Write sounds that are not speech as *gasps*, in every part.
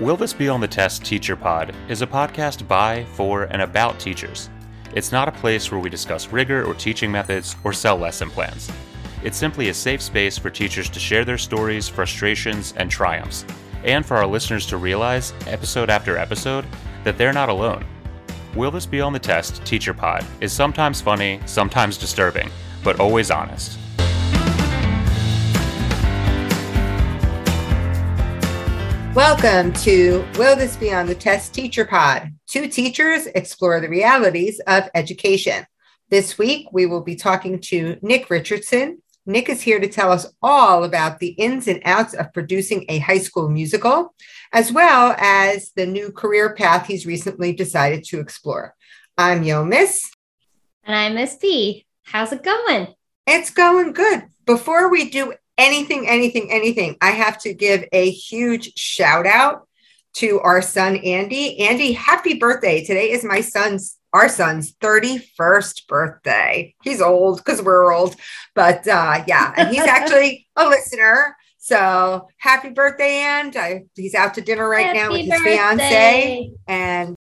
Will This Be on the Test Teacher Pod is a podcast by, for, and about teachers. It's not a place where we discuss rigor or teaching methods or sell lesson plans. It's simply a safe space for teachers to share their stories, frustrations, and triumphs, and for our listeners to realize, episode after episode, that they're not alone. Will This Be on the Test Teacher Pod is sometimes funny, sometimes disturbing, but always honest. Welcome to Will This Be on the Test Teacher Pod? Two teachers explore the realities of education. This week, we will be talking to Nick Richardson. Nick is here to tell us all about the ins and outs of producing a high school musical, as well as the new career path he's recently decided to explore. I'm Yo Miss. And I'm Miss B. How's it going? It's going good. Before we do anything, anything, anything, I have to give a huge shout out to our son, Andy. Andy, happy birthday. Today is my son's, our son's 31st birthday. He's old because we're old, but uh, yeah, and he's *laughs* actually a listener. So happy birthday, and I, he's out to dinner right happy now with his birthday. fiance. And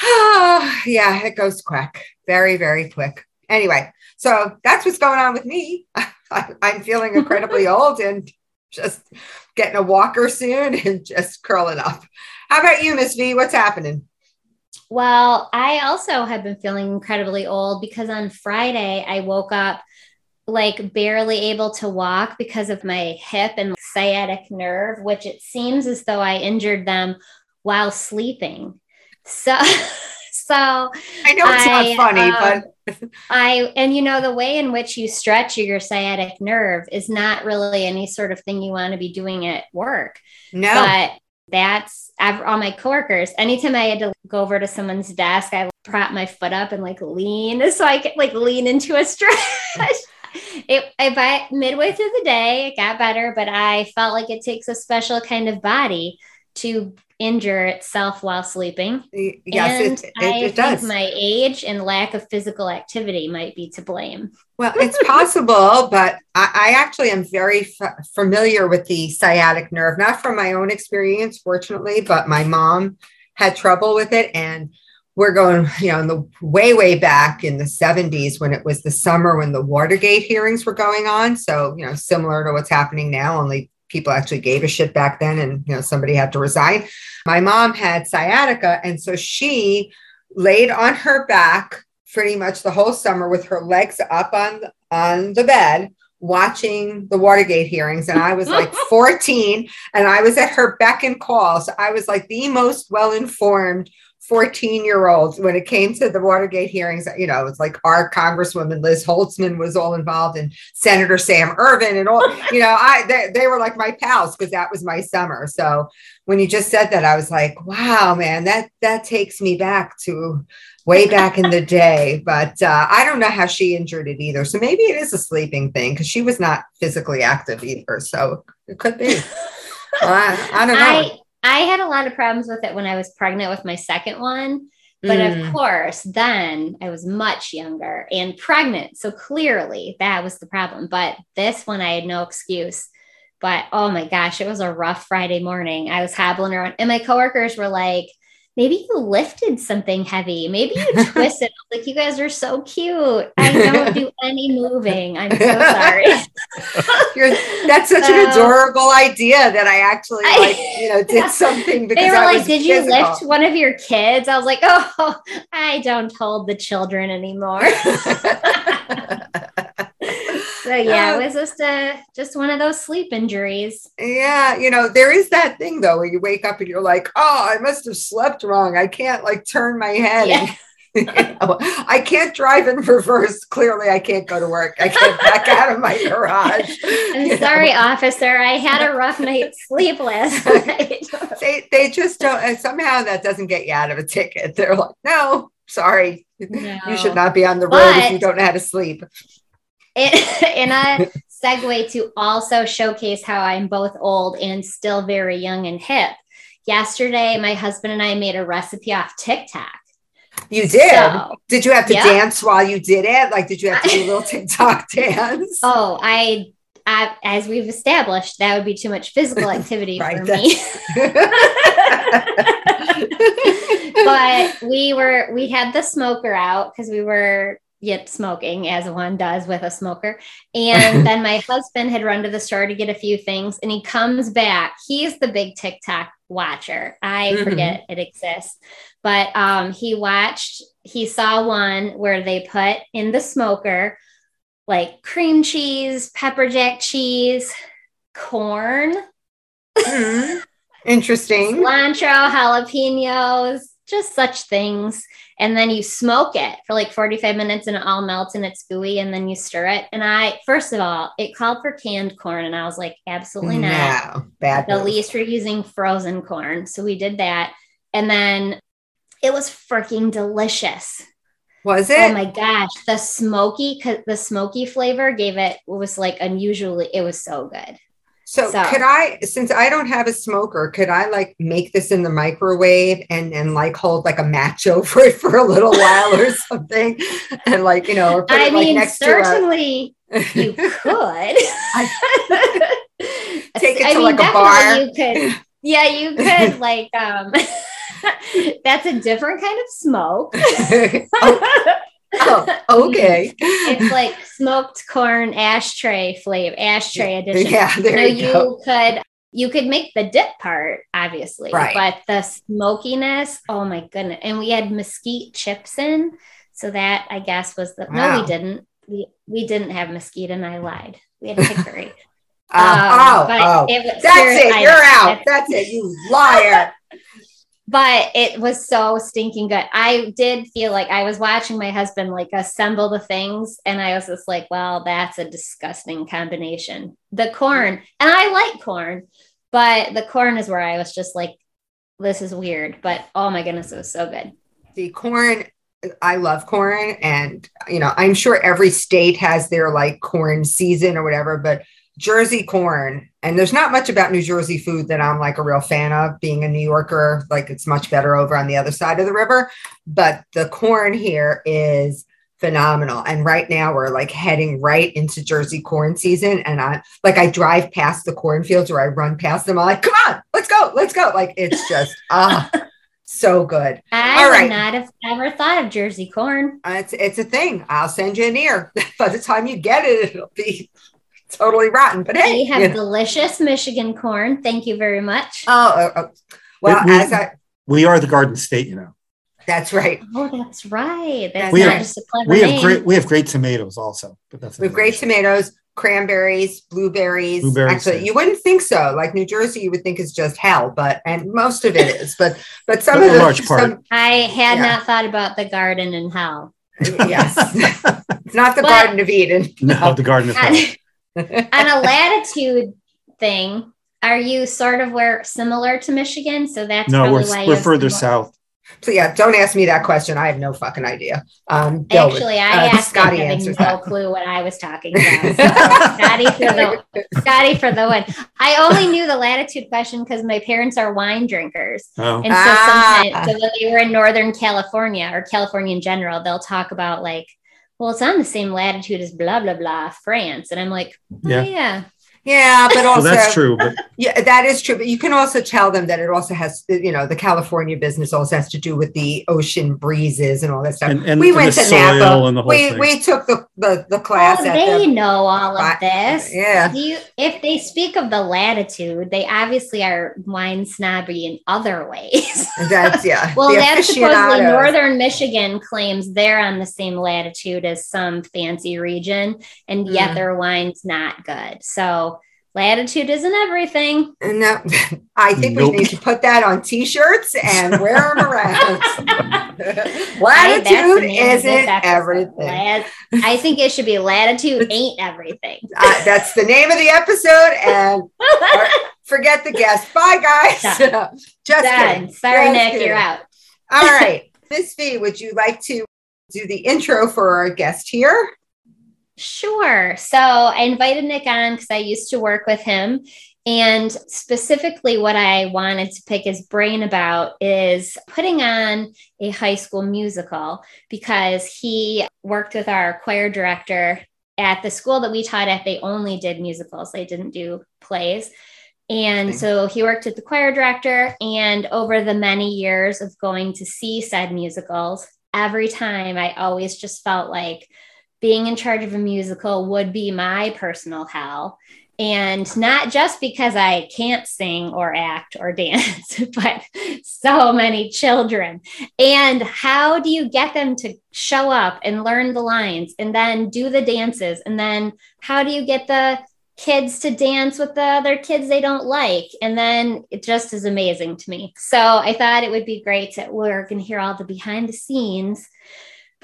oh, *sighs* yeah, it goes quick, very, very quick. Anyway, so that's what's going on with me. *laughs* I, am feeling incredibly *laughs* old and just getting a walker soon and just curling up. How about you, Miss V? What's happening? Well, I also have been feeling incredibly old because on Friday I woke up like barely able to walk because of my hip and sciatic nerve, which it seems as though I injured them while sleeping. So, *laughs* so I know it's I, not funny, um, but I and you know the way in which you stretch your sciatic nerve is not really any sort of thing you want to be doing at work. No. But that's all my coworkers. Anytime I had to go over to someone's desk, I would prop my foot up and like lean *laughs* so I could like lean into a stretch. *laughs* it I by midway through the day it got better, but I felt like it takes a special kind of body to injure itself while sleeping. Yes, and it, it, I it does. my age and lack of physical activity might be to blame. Well, it's possible, *laughs* but I, I, actually am very f- familiar with the sciatic nerve, not from my own experience, fortunately, but my mom had trouble with it. And we're going, you know, in the way, way back in the 70s when it was the summer when the Watergate hearings were going on. So, you know, similar to what's happening now, only people actually gave a shit back then and you know somebody had to resign. My mom had sciatica and so she laid on her back pretty much the whole summer with her legs up on on the bed watching the Watergate hearings. And I was like *laughs* 14 and I was at her beck and call. So I was like the most well informed 14 year olds when it came to the Watergate hearings. You know, it's like our Congresswoman Liz Holtzman was all involved and Senator Sam Ervin and all, *laughs* you know, I they, they were like my pals because that was my summer. So when you just said that, I was like, wow, man, that that takes me back to way back in the day. *laughs* But uh, I don't know how she injured it either. So maybe it is a sleeping thing because she was not physically active either. So it could be. *laughs* I, I don't know. I, I had a lot of problems with it when I was pregnant with my second one. But mm. of course, then I was much younger and pregnant. So clearly that was the problem. But this one, I had no excuse. But oh my gosh, it was a rough Friday morning. I was hobbling around, and my coworkers were like, maybe you lifted something heavy. Maybe you *laughs* twisted. like, you guys are so cute. I *laughs* don't do any moving. I'm so sorry. *laughs* that's such so, an adorable idea that I actually like, you know, did something because they were I like, Did physical. you lift one of your kids? I was like, Oh, I don't hold the children anymore. So yeah, it was just a just one of those sleep injuries. Yeah, you know, there is that thing though where you wake up and you're like, oh, I must have slept wrong. I can't like turn my head. Yeah. *laughs* you know, I can't drive in reverse. Clearly, I can't go to work. I can't back out of my *laughs* garage. I'm sorry, know? officer. I had a rough night's sleep last *laughs* night. they they just don't. And somehow that doesn't get you out of a ticket. They're like, no, sorry, no. you should not be on the road but, if you don't know how to sleep. In *laughs* a segue to also showcase how I'm both old and still very young and hip. Yesterday, my husband and I made a recipe off TikTok. You did? So, did you have to dance while you did it? Like, did you have to do a little *laughs* TikTok dance? Oh, I I, as we've established, that would be too much physical *laughs* activity Right, for me. but we were we had the smoker out because we were yet smoking as one does with a smoker and *laughs* then my husband had run to the store to get a few things and he comes back he's the big tiktok watcher i Mhm. forget it exists but um he watched he saw one where they put in the smoker like cream cheese pepper jack cheese corn Hmm. *laughs* Interesting. cilantro, jalapenos, just such things. And then you smoke it for like 45 minutes and it all melts and it's gooey and then you stir it. And I, first of all, it called for canned corn and I was like, absolutely not. No, bad. The move. least we're using frozen corn. So we did that. And then it was freaking delicious. Was oh it? Oh my gosh. The smoky, the smoky flavor gave it, was like unusually, it was so good. So, So- could I, since I don't have a smoker, could I like make this in the microwave and and like hold like a match *laughs* over it for a little while or *laughs* something, and like you know, I it like mean, certainly to you *laughs* could. Take it I to, mean, like, a bar. You could, yeah, you could like um that's a different kind of smoke. a. oh, *laughs* okay. it's like smoked corn ashtray flavor, ashtray edition. Yeah, there no, you, you go. could you could make the dip part, obviously, Right. but the smokiness, oh my goodness. And we had mesquite chips in. So that I guess was the no, we didn't. We we didn't have mesquite and I lied. We had *laughs* hickory. Uh, Um, oh, oh. it That's it. You're out. That's it. You liar. *laughs* but it was so stinking good. I did feel like I was watching my husband like assemble the things, and I was just like, well, that's a disgusting combination. The corn, and I like corn, but the corn is where I was just like, this is weird. But oh my goodness, it was so good. the corn i love corn and you know i'm sure every state has their like corn season or whatever but jersey corn and there's not much about new jersey food that i'm like a real fan of being a new yorker like it's much better over on the other side of the river but the corn here is phenomenal and right now we're like heading right into jersey corn season and i like i drive past the cornfields or i run past them i'm like come on let's go let's go like it's just *laughs* ah so good I All would right. not have ever thought of Jersey corn. Uh, it's it's a thing. I'll send you an ear. *laughs* By the time you get it, it'll be totally rotten. But hey, we have you know. delicious Michigan corn. Thank you very much. oh, oh, oh. well, We- we- as I We are the Garden State, you know. that's right. Oh, that's right. That's We not have- just a clever We have great we have great tomatoes also, but that's We have great tomatoes, cranberries, blueberries. Blueberries, Actually, you wouldn't think so. Like New Jersey, you would think is just hell, but and most of it is. But but some But of the large part. some- I had Yeah. not thought about the garden in hell. yes, it's *laughs* not the But- Garden of Eden. No, the Garden of On, Health. *laughs* *laughs* on a latitude thing, are you sort of where similar to Michigan? So that's No, we're why we're further similar- south. So yeah, don't ask me that question. I have no fucking idea. Um, Bill would- Actually, I uh, asked Scotty having answers no that. clue what I was talking *laughs* about. So, Scotty for the Scotty for the win. I only knew the latitude question because my parents are wine drinkers. Oh, And so Ah. sometimes, so when they were in Northern California or California in general, they'll talk about like, well, it's on the same latitude as blah blah blah, France, and I'm like, oh, Yeah. yeah, yeah, but well, also that's true. But *laughs* Yeah, that is true. But you can also tell them that it also has, you know, the California business also has to do with the ocean breezes and all that stuff. and, and, we and went the to soil Napa. and the whole We thing. we took the the, the class oh, at they the know all of this. yeah. Do you, if they speak of the latitude, they obviously are wine snobby in other ways. *laughs* That's yeah. *laughs* well, the that's supposedly northern Michigan claims they're on the same latitude as some fancy region, and yet Mm. their wine's not good. So latitude isn't everything. No, *laughs* I think Nope. we need to put that on T-shirts and wear them around. *laughs* I- that's the Latitude name isn't everything. Lat- I think it should be latitude ain't everything. *laughs* Uh, that's the name of the episode, and forget the guest. Bye, guys. Just Done. kidding. Sorry, Just Nick, kidding. you're out. All right. Miss V, would you like to do the intro for our guest here? Sure. So I invited Nick on because I used to work with him. And specifically, what I wanted to pick his brain about is putting on a high school musical because he worked with our choir director at the school that we taught at, they only did musicals, they didn't do plays. And so he worked with the choir director. And over the many years of going to see said musicals, every time I always just felt like being in charge of a musical would be my personal hell. And not just because I can't sing or act or dance, *laughs* but so many children. And how do you get them to show up and learn the lines and then do the dances? And then how do you get the kids to dance with the other kids they don't like? And then it just is amazing to me. So I thought it would be great to work and hear all the behind the scenes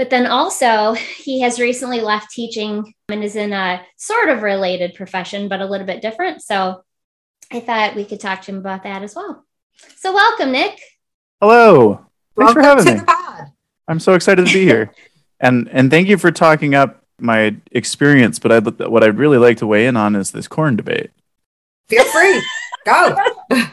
but then also, he has recently left teaching and is in a sort of related profession, but a little bit different. So I thought we could talk to him about that as well. So, welcome, Nick. Hello. Thanks Welcome for having to me. the pod. I'm so excited to be here. *laughs* and and thank you for talking up my experience, but I what I'd really like to weigh in on is this corn debate. Feel free. Go. *laughs*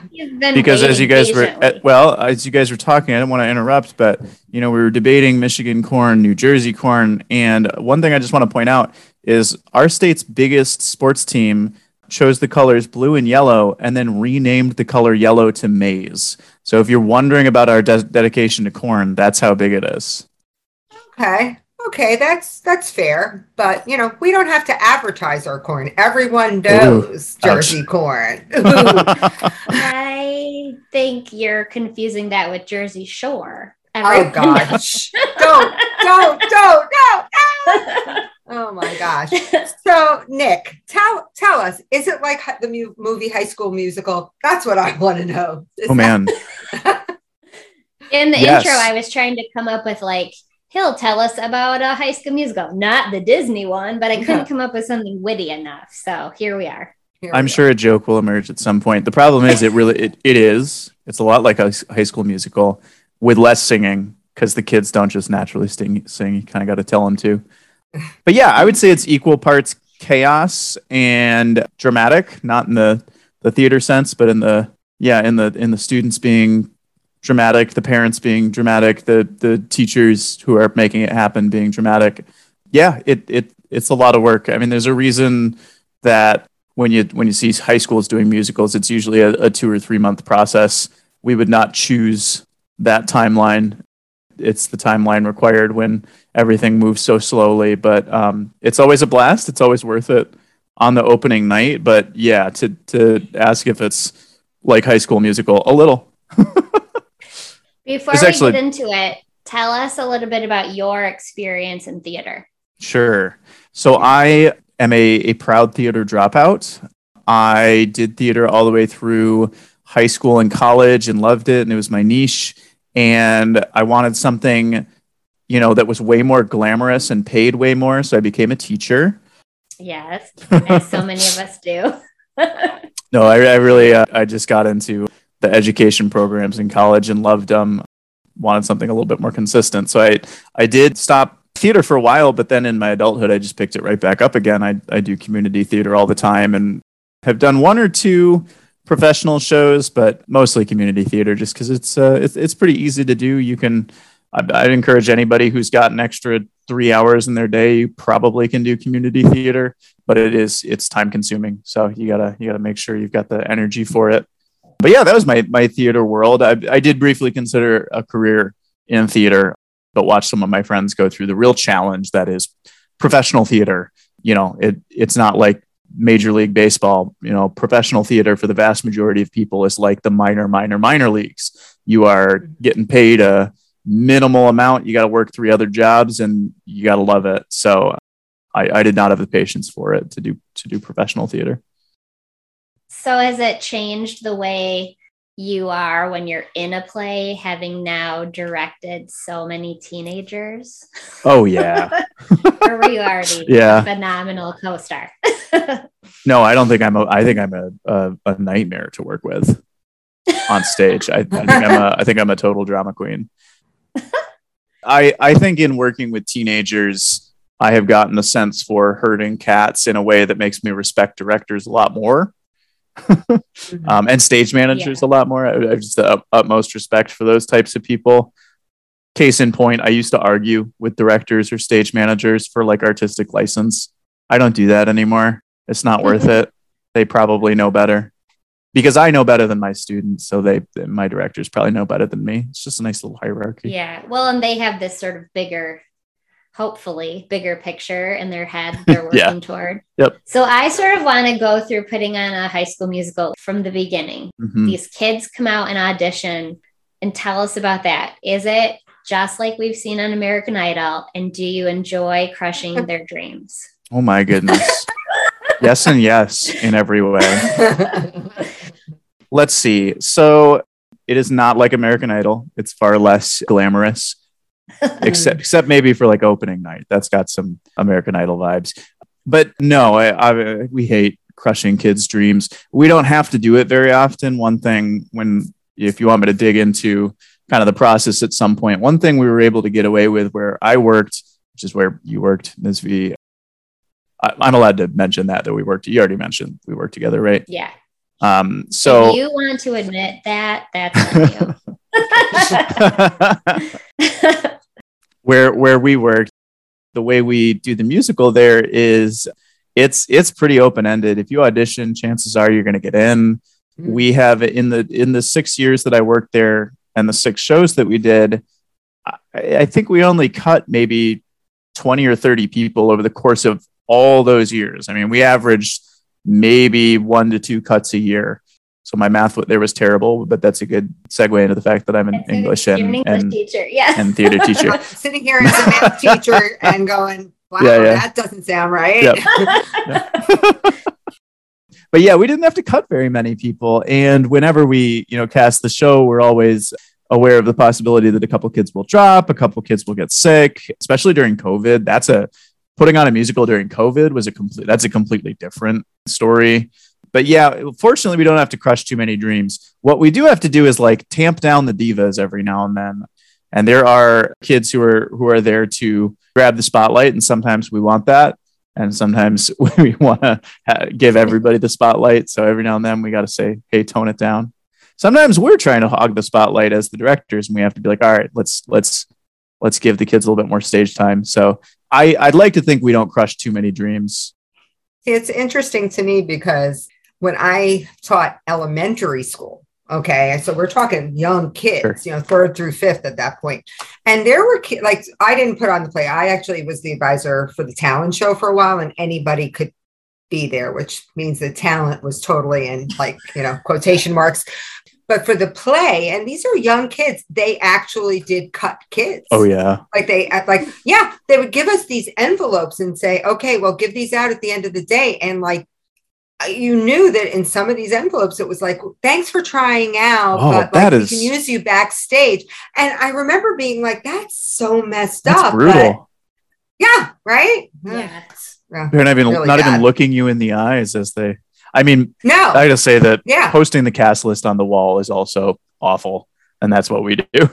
Because as you guys were patiently. uh, well as you guys were talking i didn't want to interrupt but you know we were debating michigan corn new jersey corn and one thing i just want to point out is our state's biggest sports team chose the colors blue and yellow and then renamed the color yellow to maize so if you're wondering about our de- dedication to corn that's how big it is Okay. Okay, that's that's fair, but you know we don't have to advertise our corn. Everyone knows ouch. Jersey corn. *laughs* I think you're confusing that with Jersey Shore. oh gosh! *laughs* don't, don't, don't, no, no! Oh my gosh! So Nick, tell tell us, is it like the mu- movie High School Musical? That's what I want to know. Is oh man *laughs* In the Yes. intro, I was trying to come up with like, he'll tell us about a high school musical, not the Disney one, but I couldn't Yeah. come up with something witty enough. So here we are. Here i'm go. sure a joke will emerge at some point the problem is it really it, it is it's a lot like a high school musical with less singing because the kids don't just naturally sing, sing. you kind of got to tell them to but yeah i would say it's equal parts chaos and dramatic not in the the theater sense but in the yeah in the in the students being dramatic the parents being dramatic the the teachers who are making it happen being dramatic. Yeah it it it's a lot of work. I mean there's a reason that when you when you see high schools doing musicals it's usually a, a two or three month process. We would not choose that timeline. It's the timeline required when everything moves so slowly but um, it's always a blast. It's always worth it on the opening night but yeah to to ask if it's like high school musical a little *laughs* Before we actually- get into it, tell us a little bit about your experience in theater. Sure. So I am a, a proud theater dropout. I did theater all the way through high school and college and loved it, and it was my niche. And I wanted something, you know, that was way more glamorous and paid way more. So I became a teacher. Yes, as so many of us do. *laughs* No, I, I really, uh, I just got into the education programs in college and loved them. Wanted something a little bit more consistent. So I, I did stop theater for a while, but then in my adulthood, I just picked it right back up again. I, I do community theater all the time and have done one or two professional shows, but mostly community theater just because it's, uh, it's, it's pretty easy to do. You can, I'd, I'd encourage anybody who's got an extra three hours in their day, you probably can do community theater but it is it's time consuming so you gotta you gotta make sure you've got the energy for it but yeah that was my my theater world. I, I did briefly consider a career in theater but watch some of my friends go through the real challenge that is professional theater. You know it it's not like major league baseball you know professional theater for the vast majority of people is like the minor minor minor leagues. You are getting paid a minimal amount. You got to work three other jobs and you got to love it. So I, I did not have the patience for it to do to do professional theater. So has it changed the way you are when you're in a play, having now directed so many teenagers? Oh yeah, *laughs* or were you already Yeah. a phenomenal co-star? *laughs* no, I don't think I'm a. I think I'm a a, a nightmare to work with on stage. I, I think I'm a. I think I'm a total drama queen. *laughs* I I think in working with teenagers, I have gotten a sense for herding cats in a way that makes me respect directors a lot more. Um, and stage managers a lot more. I, I have just the up, utmost respect for those types of people. Case in point, I used to argue with directors or stage managers for like artistic license I don't do that anymore. It's not worth *laughs* it. They probably know better because I know better than my students. So they, my directors probably know better than me. It's just a nice little hierarchy. Yeah. Well, and they have this sort of bigger, hopefully bigger picture in their head *laughs* they're working Yeah. toward. Yep. So I sort of want to go through putting on a high school musical from the beginning. Mhm. These kids come out and audition and tell us about that. Is it just like we've seen on American Idol? And do you enjoy crushing *laughs* their dreams? Oh my goodness. *laughs* yes and yes in every way. Let's see. So it is not like American Idol. It's far less glamorous, *laughs* except except maybe for like opening night. That's got some American Idol vibes. But no, I, I, we hate crushing kids' dreams. We don't have to do it very often. One thing, when if you want me to dig into kind of the process at some point, one thing we were able to get away with where I worked, which is where you worked, Ms. V. I, I'm allowed to mention that that we worked. You already mentioned we worked together, right? Yeah. Um, so if you want to admit that, that's on you. *laughs* *laughs* where where we work, the way we do the musical there is it's it's pretty open ended. If you audition, chances are you're going to get in. Hmm. We have in the in the six years that I worked there and the six shows that we did, I, I think we only cut maybe twenty or thirty people over the course of all those years. I mean, we averaged maybe one to two cuts a year. So my math there was terrible, but that's a good segue into the fact that I'm an That's English you're and, an English and, teacher. Yeah. and theater teacher. *laughs* Sitting here as a math *laughs* teacher and going, wow, Yeah, yeah. that doesn't sound right. Yep. *laughs* but yeah, we didn't have to cut very many people. And whenever we, you know, cast the show, we're always aware of the possibility that a couple kids will drop, a couple kids will get sick, especially during COVID. That's a putting on a musical during COVID was a complete that's a completely different story. But yeah, fortunately, we don't have to crush too many dreams. What we do have to do is like tamp down the divas every now and then. And there are kids who are who are there to grab the spotlight, and sometimes we want that and sometimes *laughs* we want to give everybody the spotlight. So every now and then we got to say, "Hey, tone it down." Sometimes we're trying to hog the spotlight as the directors, and we have to be like, "All right, let's let's let's give the kids a little bit more stage time." So I I'd like to think we don't crush too many dreams. It's interesting to me because when I taught elementary school, okay, so we're talking young kids, Sure. you know, third through fifth at that point, and there were ki- like I didn't put on the play. I actually was the advisor for the talent show for a while, and anybody could be there, which means the talent was totally in like you know quotation marks. But for the play, and these are young kids, they actually did cut kids Oh yeah, like they uh, like yeah they would give us these envelopes and say okay well give these out at the end of the day and like you knew that in some of these envelopes it was like thanks for trying out Oh, but that like, is- we can use you backstage and i remember being like that's so messed that's up but- brutal. yeah right Yeah. Yeah. They're not even Really not bad. even looking you in the eyes as they. I mean, no I gotta say that yeah posting the cast list on the wall is also awful, and that's what we do.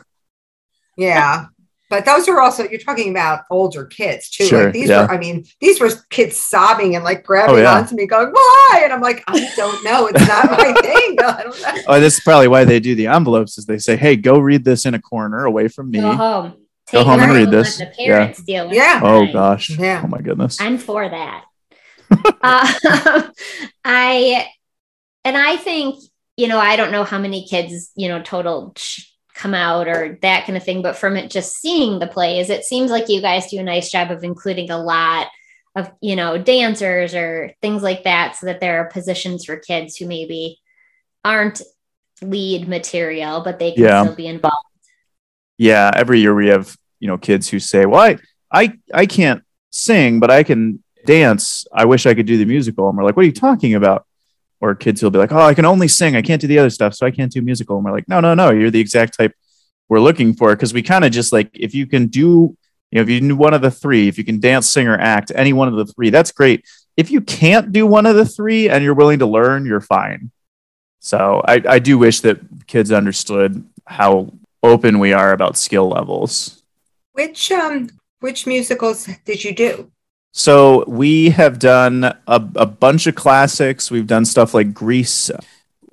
yeah but those are also you're talking about older kids too Sure, like these yeah. were i mean these were kids sobbing and like grabbing Oh, yeah. onto me going why and i'm like i don't know it's not my *laughs* thing i don't know Oh, this is probably why they do the envelopes. Is they say, "Hey, go read this in a corner away from me." Go home. Go home and read this. Let the parents deal with Yeah. it. Oh gosh. Yeah. Oh my goodness. I'm for that. uh, *laughs* I and I think you know I don't know how many kids you know total sh- come out or that kind of thing, but from it just seeing the plays, it seems like you guys do a nice job of including a lot of you know dancers or things like that, so that there are positions for kids who maybe aren't lead material, but they can Yeah. still be involved. yeah. Every year we have you know kids who say, "Well, I I I can't sing, but I can dance. I wish I could do the musical." And we're like, "What are you talking about?" Or kids who'll be like, "Oh, I can only sing. I can't do the other stuff, so I can't do musical." And we're like, "No, no, no. You're the exact type we're looking for because we kind of just like if you can do." You know, if you do one of the three, if you can dance, sing, or act, any one of the three, that's great. If you can't do one of the three and you're willing to learn, you're fine. So I, I do wish that kids understood how open we are about skill levels. which um which musicals did you do So we have done a, a bunch of classics. We've done stuff like Grease.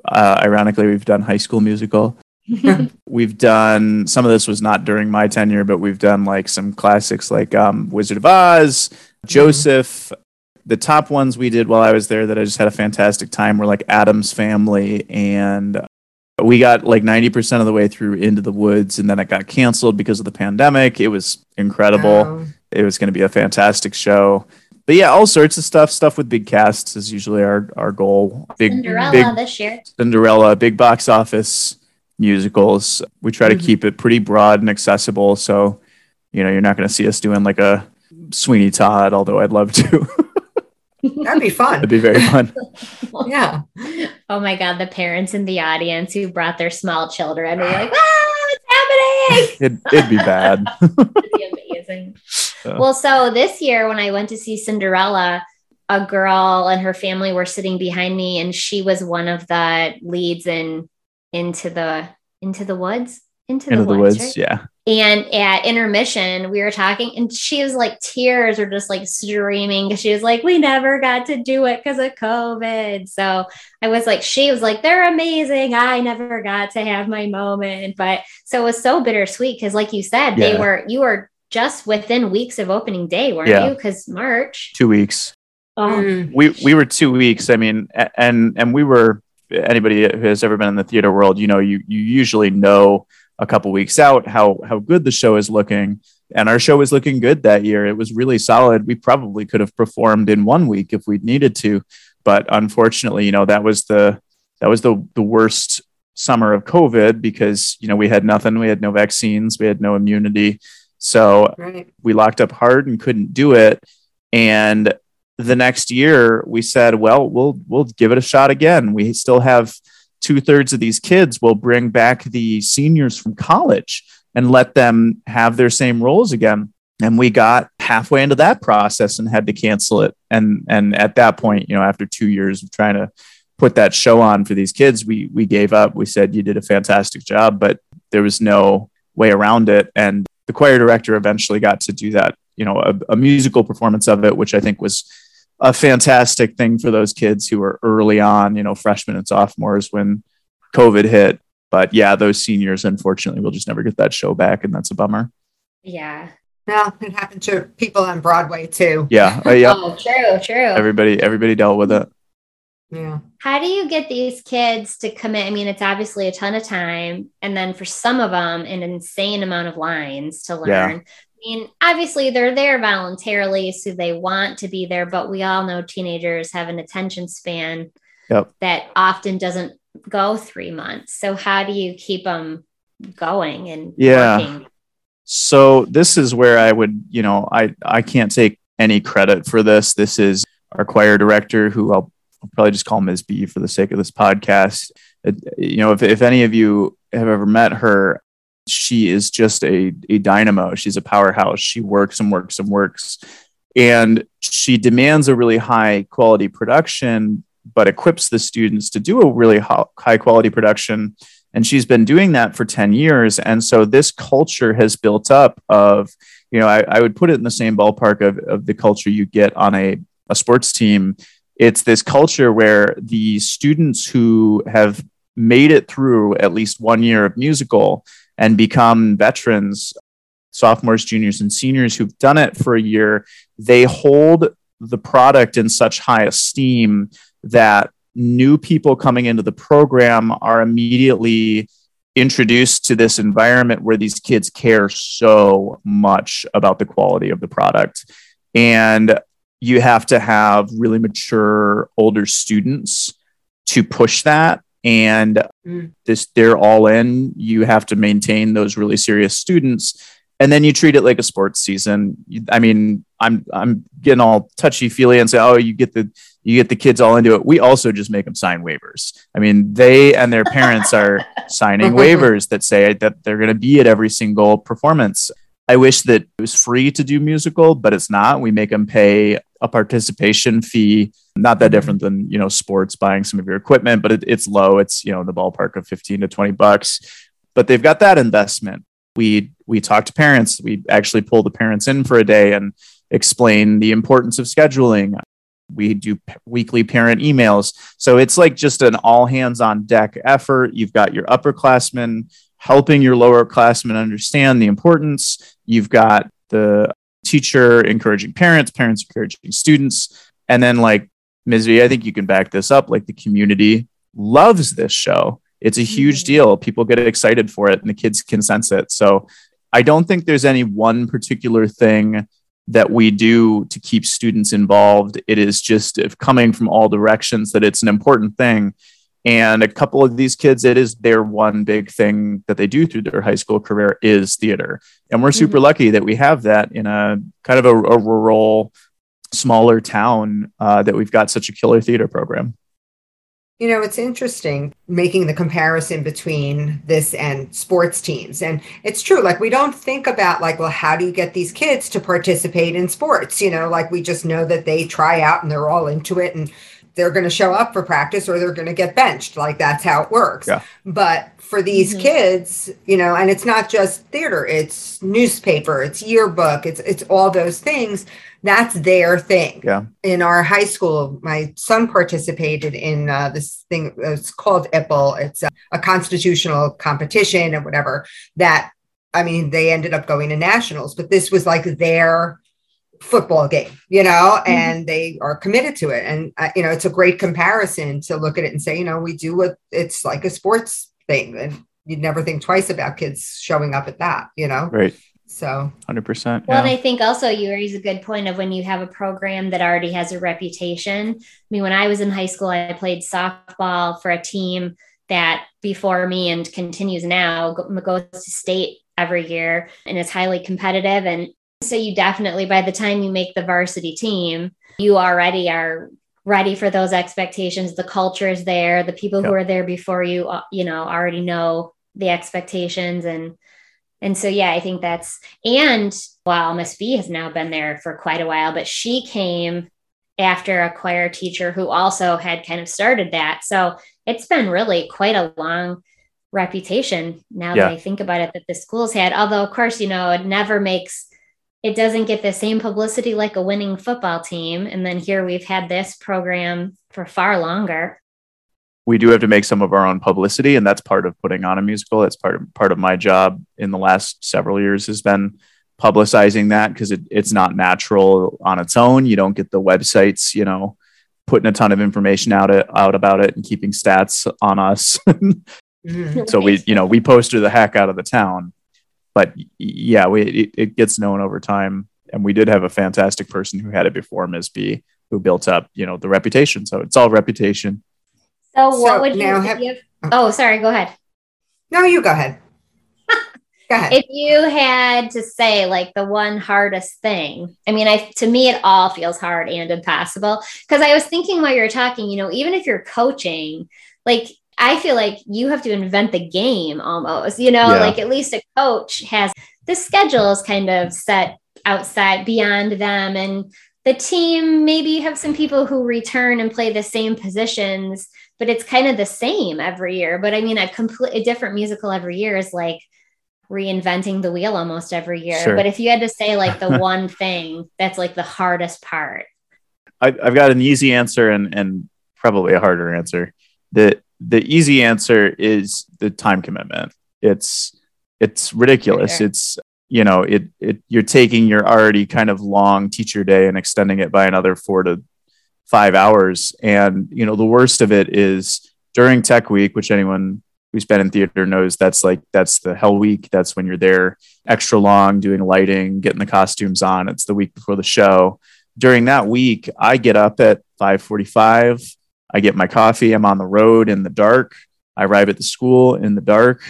Uh, ironically, we've done High School Musical. *laughs* we've done some of this was not during my tenure, but we've done like some classics like um, Wizard of Oz, Joseph. the top ones we did while I was there that I just had a fantastic time were like Addams Family and we got like 90% of the way through into the woods and then it got canceled because of the pandemic. It was incredible. Oh. It was going to be a fantastic show. But yeah, all sorts of stuff. Stuff with big casts is usually our, our goal. Big Cinderella big this year. Cinderella, big box office musicals. We try to Mhm. keep it pretty broad and accessible. So, you know, you're not going to see us doing like a Sweeney Todd, although I'd love to. *laughs* That'd be fun. That'd be very fun. Yeah. Oh my God, the parents in the audience who brought their small children were like, ah, what's happening? It'd, it'd be bad. *laughs* It'd be amazing. Yeah. Well, so this year when I went to see Cinderella, a girl and her family were sitting behind me, and she was one of the leads in into the into the woods. Into the Into the woods, woods. right? Yeah. And at intermission, we were talking, and she was like, tears are just like streaming because she was like, we never got to do it because of COVID. So I was like, she was like, they're amazing. I never got to have my moment. But so it was so bittersweet because, like you said, they were, you were just within weeks of opening day, weren't Yeah. you? Because March. Two weeks. Oh, Mm. we we were two weeks. I mean, and and we were anybody who has ever been in the theater world, you know, you you usually know a couple weeks out how how good the show is looking. And our show was looking good that year. It was really solid. We probably could have performed in one week if we'd needed to, but unfortunately, you know, that was the that was the the worst summer of COVID because you know we had nothing. We had no vaccines. We had no immunity. So Right. we locked up hard and couldn't do it. And the next year we said well we'll we'll give it a shot again. We still have two-thirds of these kids. We'll bring back the seniors from college and let them have their same roles again. And we got halfway into that process and had to cancel it. And and at that point you know after two years of trying to put that show on for these kids we we gave up. We said you did a fantastic job but there was no way around it. And the choir director eventually got to do that you know a, a musical performance of it which i think was a fantastic thing for those kids who were early on you know freshmen and sophomores when covid hit but yeah those seniors unfortunately will just never get that show back and that's a bummer yeah. No, it happened to people on Broadway too. yeah uh, yeah Oh, true, true. everybody everybody dealt with it Yeah. How do you get these kids to commit? I mean, it's obviously a ton of time. And then for some of them, an insane amount of lines to learn. Yeah. I mean, obviously they're there voluntarily, so they want to be there, but we all know teenagers have an attention span Yep. that often doesn't go three months. So how do you keep them going and Yeah. working? So this is where I would, you know, I I can't take any credit for this. This is our choir director, who I'll, I'll probably just call Ms. B for the sake of this podcast. You know, if if any of you have ever met her, she is just a a dynamo. She's a powerhouse. She works and works and works, and she demands a really high quality production, but equips the students to do a really high quality production and she's been doing that for 10 years and so this culture has built up of you know i, I would put it in the same ballpark of, of the culture you get on a, a sports team it's this culture where the students who have made it through at least one year of musical and become veterans sophomores juniors and seniors who've done it for a year they hold the product in such high esteem that new people coming into the program are immediately introduced to this environment where these kids care so much about the quality of the product. And you have to have really mature older students to push that. And Mm. this they're all in. You have to maintain those really serious students. And then you treat it like a sports season. I mean, I'm I'm getting all touchy feely and say, oh, you get the you get the kids all into it. We also just make them sign waivers. I mean, they and their parents are *laughs* signing waivers that say that they're going to be at every single performance. I wish that it was free to do musical, but it's not. We make them pay a participation fee, not that mm-hmm. different than you know sports buying some of your equipment, but it, it's low. It's you know in the ballpark of fifteen to twenty bucks, but they've got that investment. We we talk to parents. We actually pull the parents in for a day and explain the importance of scheduling. We do p- weekly parent emails. So it's like just an all hands on deck effort. You've got your upperclassmen helping your lower classmen understand the importance. You've got the teacher encouraging parents, parents encouraging students. And then like Ms. V, I think you can back this up. Like the community loves this show. It's a huge Mhm. deal. People get excited for it and the kids can sense it. So I don't think there's any one particular thing that we do to keep students involved. It is just if coming from all directions that it's an important thing. And a couple of these kids, it is their one big thing that they do through their high school career is theater. And we're super lucky that we have that in a kind of a, a rural, smaller town uh, that we've got such a killer theater program. You know, it's interesting making the comparison between this and sports teams. And it's true, like, we don't think about, like, well, how do you get these kids to participate in sports? You know, like, we just know that they try out and they're all into it and they're going to show up for practice or they're going to get benched. Like, that's how it works. Yeah. But for these Mhm. kids, you know, and it's not just theater, it's newspaper, it's yearbook, it's, it's all those things. That's their thing Yeah. in our high school, my son participated in uh, this thing. It's called IPPL. It's a, a constitutional competition and whatever. That I mean, they ended up going to nationals, but this was like their football game, you know, and they are committed to it. And uh, you know, it's a great comparison to look at it and say, you know, we do what it's like a sports thing, and you'd never think twice about kids showing up at that, you know. Right. So 100%. Well, and. I think also you raise a good point of when you have a program that already has a reputation. I mean, when I was in high school, I played softball for a team that before me and continues now goes to state every year and is highly competitive. And so you definitely, by the time you make the varsity team, you already are ready for those expectations. The culture is there. The people who are there before you, uh, you know, already know the expectations and and so yeah, I think that's and while Miss B has now been there for quite a while, but she came after a choir teacher who also had kind of started that. So it's been really quite a long reputation now Yeah. that I think about it that the school's had. Although, of course, you know, it never makes it doesn't get the same publicity like a winning football team. And then here we've had this program for far longer. we do have to make some of our own publicity and that's part of putting on a musical that's part of part of my job in the last several years has been publicizing that because it, it's not natural on its own you don't get the websites you know putting a ton of information out it, out about it and keeping stats on us *laughs* mhm. so we you know we poster the heck out of the town but yeah we it, it gets known over time and we did have a fantastic person who had it before ms b who built up you know the reputation so it's all reputation So, So what would you, now if have- you oh. oh, sorry, go ahead. no, you go ahead. *laughs* go ahead. if you had to say like the one hardest thing i mean i to me it all feels hard and impossible because i was thinking while you were talking you know even if you're coaching like i feel like you have to invent the game almost you know Yeah. like at least a coach has the schedule is kind of set outside beyond them and the team maybe you have some people who return and play the same positions but it's kind of the same every year but i mean a complete a different musical every year is like reinventing the wheel almost every year. Sure. But if you had to say like the *laughs* one thing that's like the hardest part, I've got an easy answer and and probably a harder answer. The the easy answer is the time commitment. It's it's ridiculous. Sure. It's you know it it you're taking your already kind of long teacher day and extending it by another four to five hours. And you know the worst of it is during Tech Week, which anyone who's been in theater knows that's like that's the hell week. That's when you're there extra long doing lighting, getting the costumes on. It's the week before the show during that week, I get up at 5:45. I get my coffee. I'm on the road in the dark. I arrive at the school in the dark.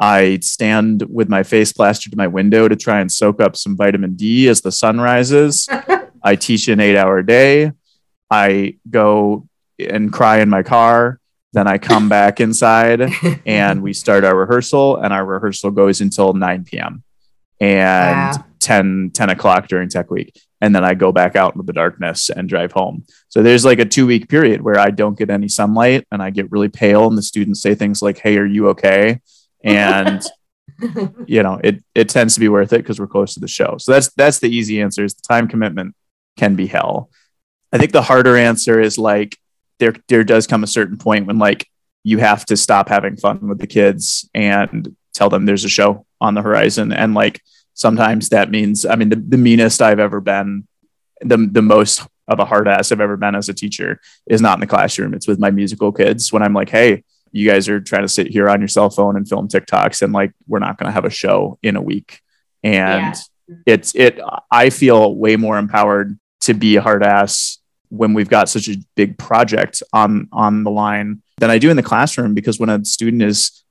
I stand with my face plastered to my window to try and soak up some vitamin D as the sun rises. *laughs* I teach an eight hour day. I go and cry in my car. Then I come back inside *laughs* and we start our rehearsal, and our rehearsal goes until 9 p.m. and Wow. 10, 10 o'clock during tech week. And then I go back out into the darkness and drive home. So there's like a two week period where I don't get any sunlight and I get really pale, and the students say things like, Hey, are you okay? And *laughs* you know, it it tends to be worth it because we're close to the show. So that's that's the easy answer is the time commitment can be hell. I think the harder answer is like there there does come a certain point when like you have to stop having fun with the kids and tell them there's a show on the horizon. And like sometimes that means I mean the, the meanest I've ever been, the the most of a hard ass I've ever been as a teacher is not in the classroom. It's with my musical kids when I'm like, hey, you guys are trying to sit here on your cell phone and film TikToks and like we're not going to have a show in a week. And Yeah. it's it I feel way more empowered to be a hard ass when we've got such a big project on on the line than I do in the classroom because when a student is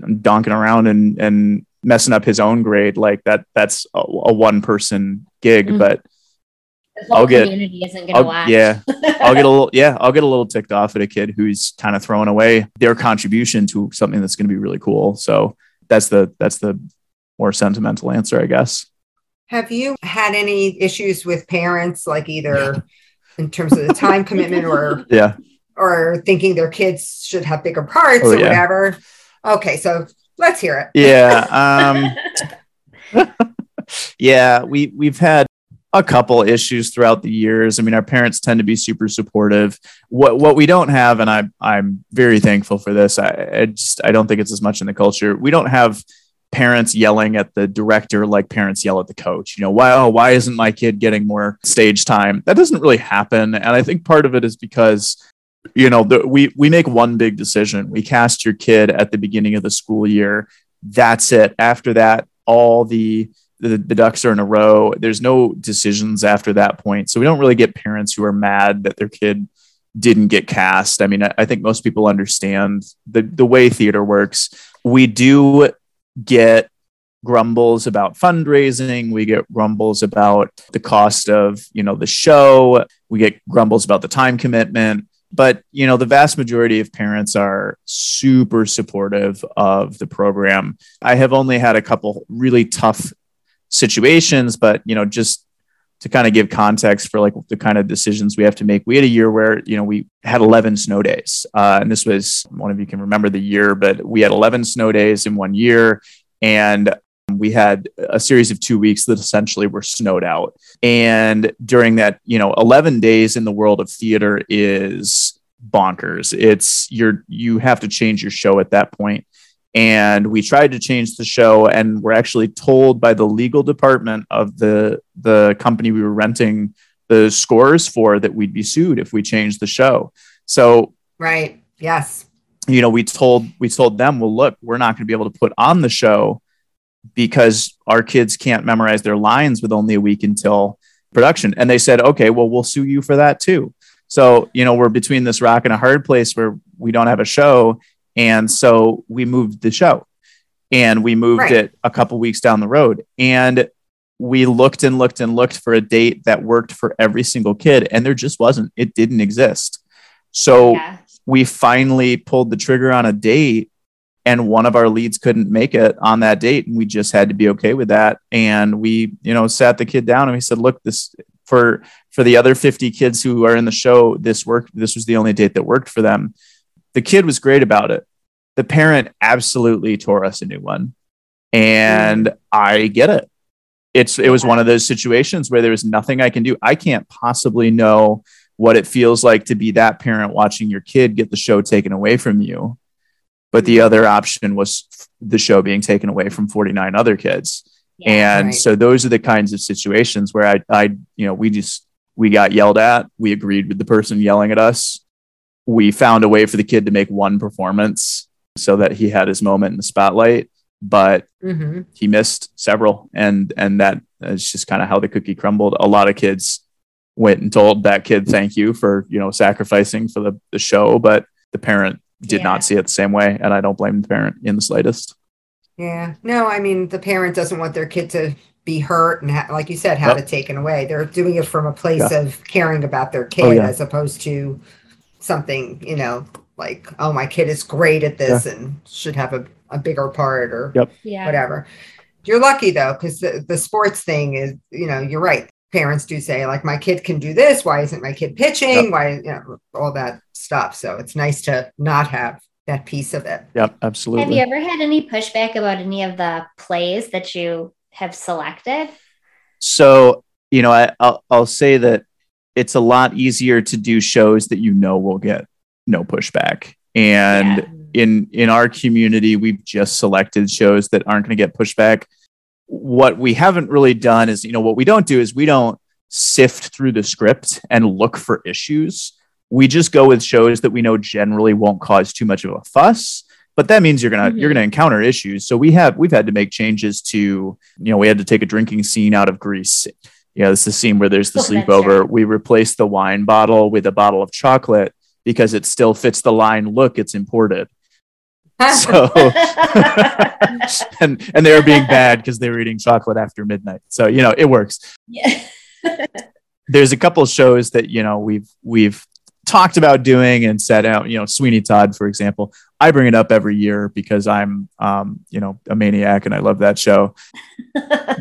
donking around and and messing up his own grade like that that's a, a one person gig Mhm. but The whole I'll get- isn't going to I'll- watch. yeah *laughs* I'll get a little yeah I'll get a little ticked off at a kid who's kind of throwing away their contribution to something that's going to be really cool so that's the that's the more sentimental answer I guess Have you had any issues with parents, like either in terms of the time commitment or *laughs* yeah or thinking their kids should have bigger parts Oh, or yeah. whatever? Okay, so let's hear it. yeah um *laughs* yeah we we've had a couple issues throughout the years. I mean our parents tend to be super supportive. What what we don't have and I'm i'm very thankful for this i, I just i don't think it's as much in the culture. We don't have parents yelling at the director like parents yell at the coach you know why oh why isn't my kid getting more stage time? That doesn't really happen and i think part of it is because you know the, we we make one big decision. We cast your kid at the beginning of the school year. That's it. After that all the the, the ducks are in a row. There's no decisions after that point. So we don't really get parents who are mad that their kid didn't get cast. I mean i, I think most people understand the the way theater works. We do get grumbles about fundraising. We get grumbles about the cost of you know the show. We get grumbles about the time commitment but you know the vast majority of parents are super supportive of the program. I have only had a couple really tough situations but you know just to kind of give context for like the kind of decisions we have to make we had a year where you know we had 11 snow days. Uh, and this was one of you can remember the year but we had 11 snow days in one year. And we had a series of two weeks that essentially were snowed out and during that you know 11 days in the world of theater is bonkers it's you're you have to change your show at that point and we tried to change the show and we're actually told by the legal department of the the company we were renting the scores for that we'd be sued if we changed the show so Right. Yes. you know we told we told them well look we're not going to be able to put on the show because our kids can't memorize their lines with only a week until production. And they said okay well we'll sue you for that too. So you know we're between this rock and a hard place where we don't have a show. And so we moved the show and we moved Right. it a couple weeks down the road. And we looked and looked and looked for a date that worked for every single kid and there just wasn't. It didn't exist. So yeah. we finally pulled the trigger on a date and one of our leads couldn't make it on that date and we just had to be okay with that. And we you know sat the kid down and we said look this for for the other 50 kids who are in the show this worked this was the only date that worked for them. The kid was great about it. The parent absolutely tore us a new one. And i get it. It's it was one of those situations where there was nothing i can do. I can't possibly know what it feels like to be that parent watching your kid get the show taken away from you but the other option was the show being taken away from 49 other kids Yeah. and Right. so those are the kinds of situations where I, I, you know, we just we got yelled at. We agreed with the person yelling at us. We found a way for the kid to make one performance so that he had his moment in the spotlight, but hmm he missed several, and and that is just kind of how the cookie crumbled. A lot of kids went and told that kid thank you for you know sacrificing for the the show, but the parent did Yeah. not see it the same way, and I don't blame the parent in the slightest. Yeah. No, I mean, the parent doesn't want their kid to be hurt and, ha- like you said, have Yep. it taken away. They're doing it from a place Yeah. of caring about their oh, kid Oh, yeah. as opposed to something, you know, like, oh, my kid is great at this and should have a, a bigger part or Yep. yeah. whatever. You're lucky though, because the, the sports thing is, you know, you're right. Parents do say, like, my kid can do this. Why isn't my kid pitching? Why, you know, all that stuff. So it's nice to not have that piece of it. Yep, absolutely. Have you ever had any pushback about any of the plays that you have selected? So, you know, I, I'll, I'll say that it's a lot easier to do shows that you know will get no pushback. And Yeah. in in our community, we've just selected shows that aren't going to get pushback. What we haven't really done is, you know, what we don't do is we don't sift through the script and look for issues. We just go with shows that we know generally won't cause too much of a fuss but that means you're gonna Mhm. you're gonna encounter issues. So we have we've had to make changes to you know we had to take a drinking scene out of Grease. You know it's the scene where there's the Oh, sleepover. we replaced the wine bottle with a bottle of chocolate because it still fits the line. Look it's imported so *laughs* and and they were being bad because they were eating chocolate after midnight. So you know it works. Yeah. *laughs* there's a couple shows that you know we've we've talked about doing and set out you know sweeney todd for example. I bring it up every year because i'm um, you know a maniac and i love that show. *laughs*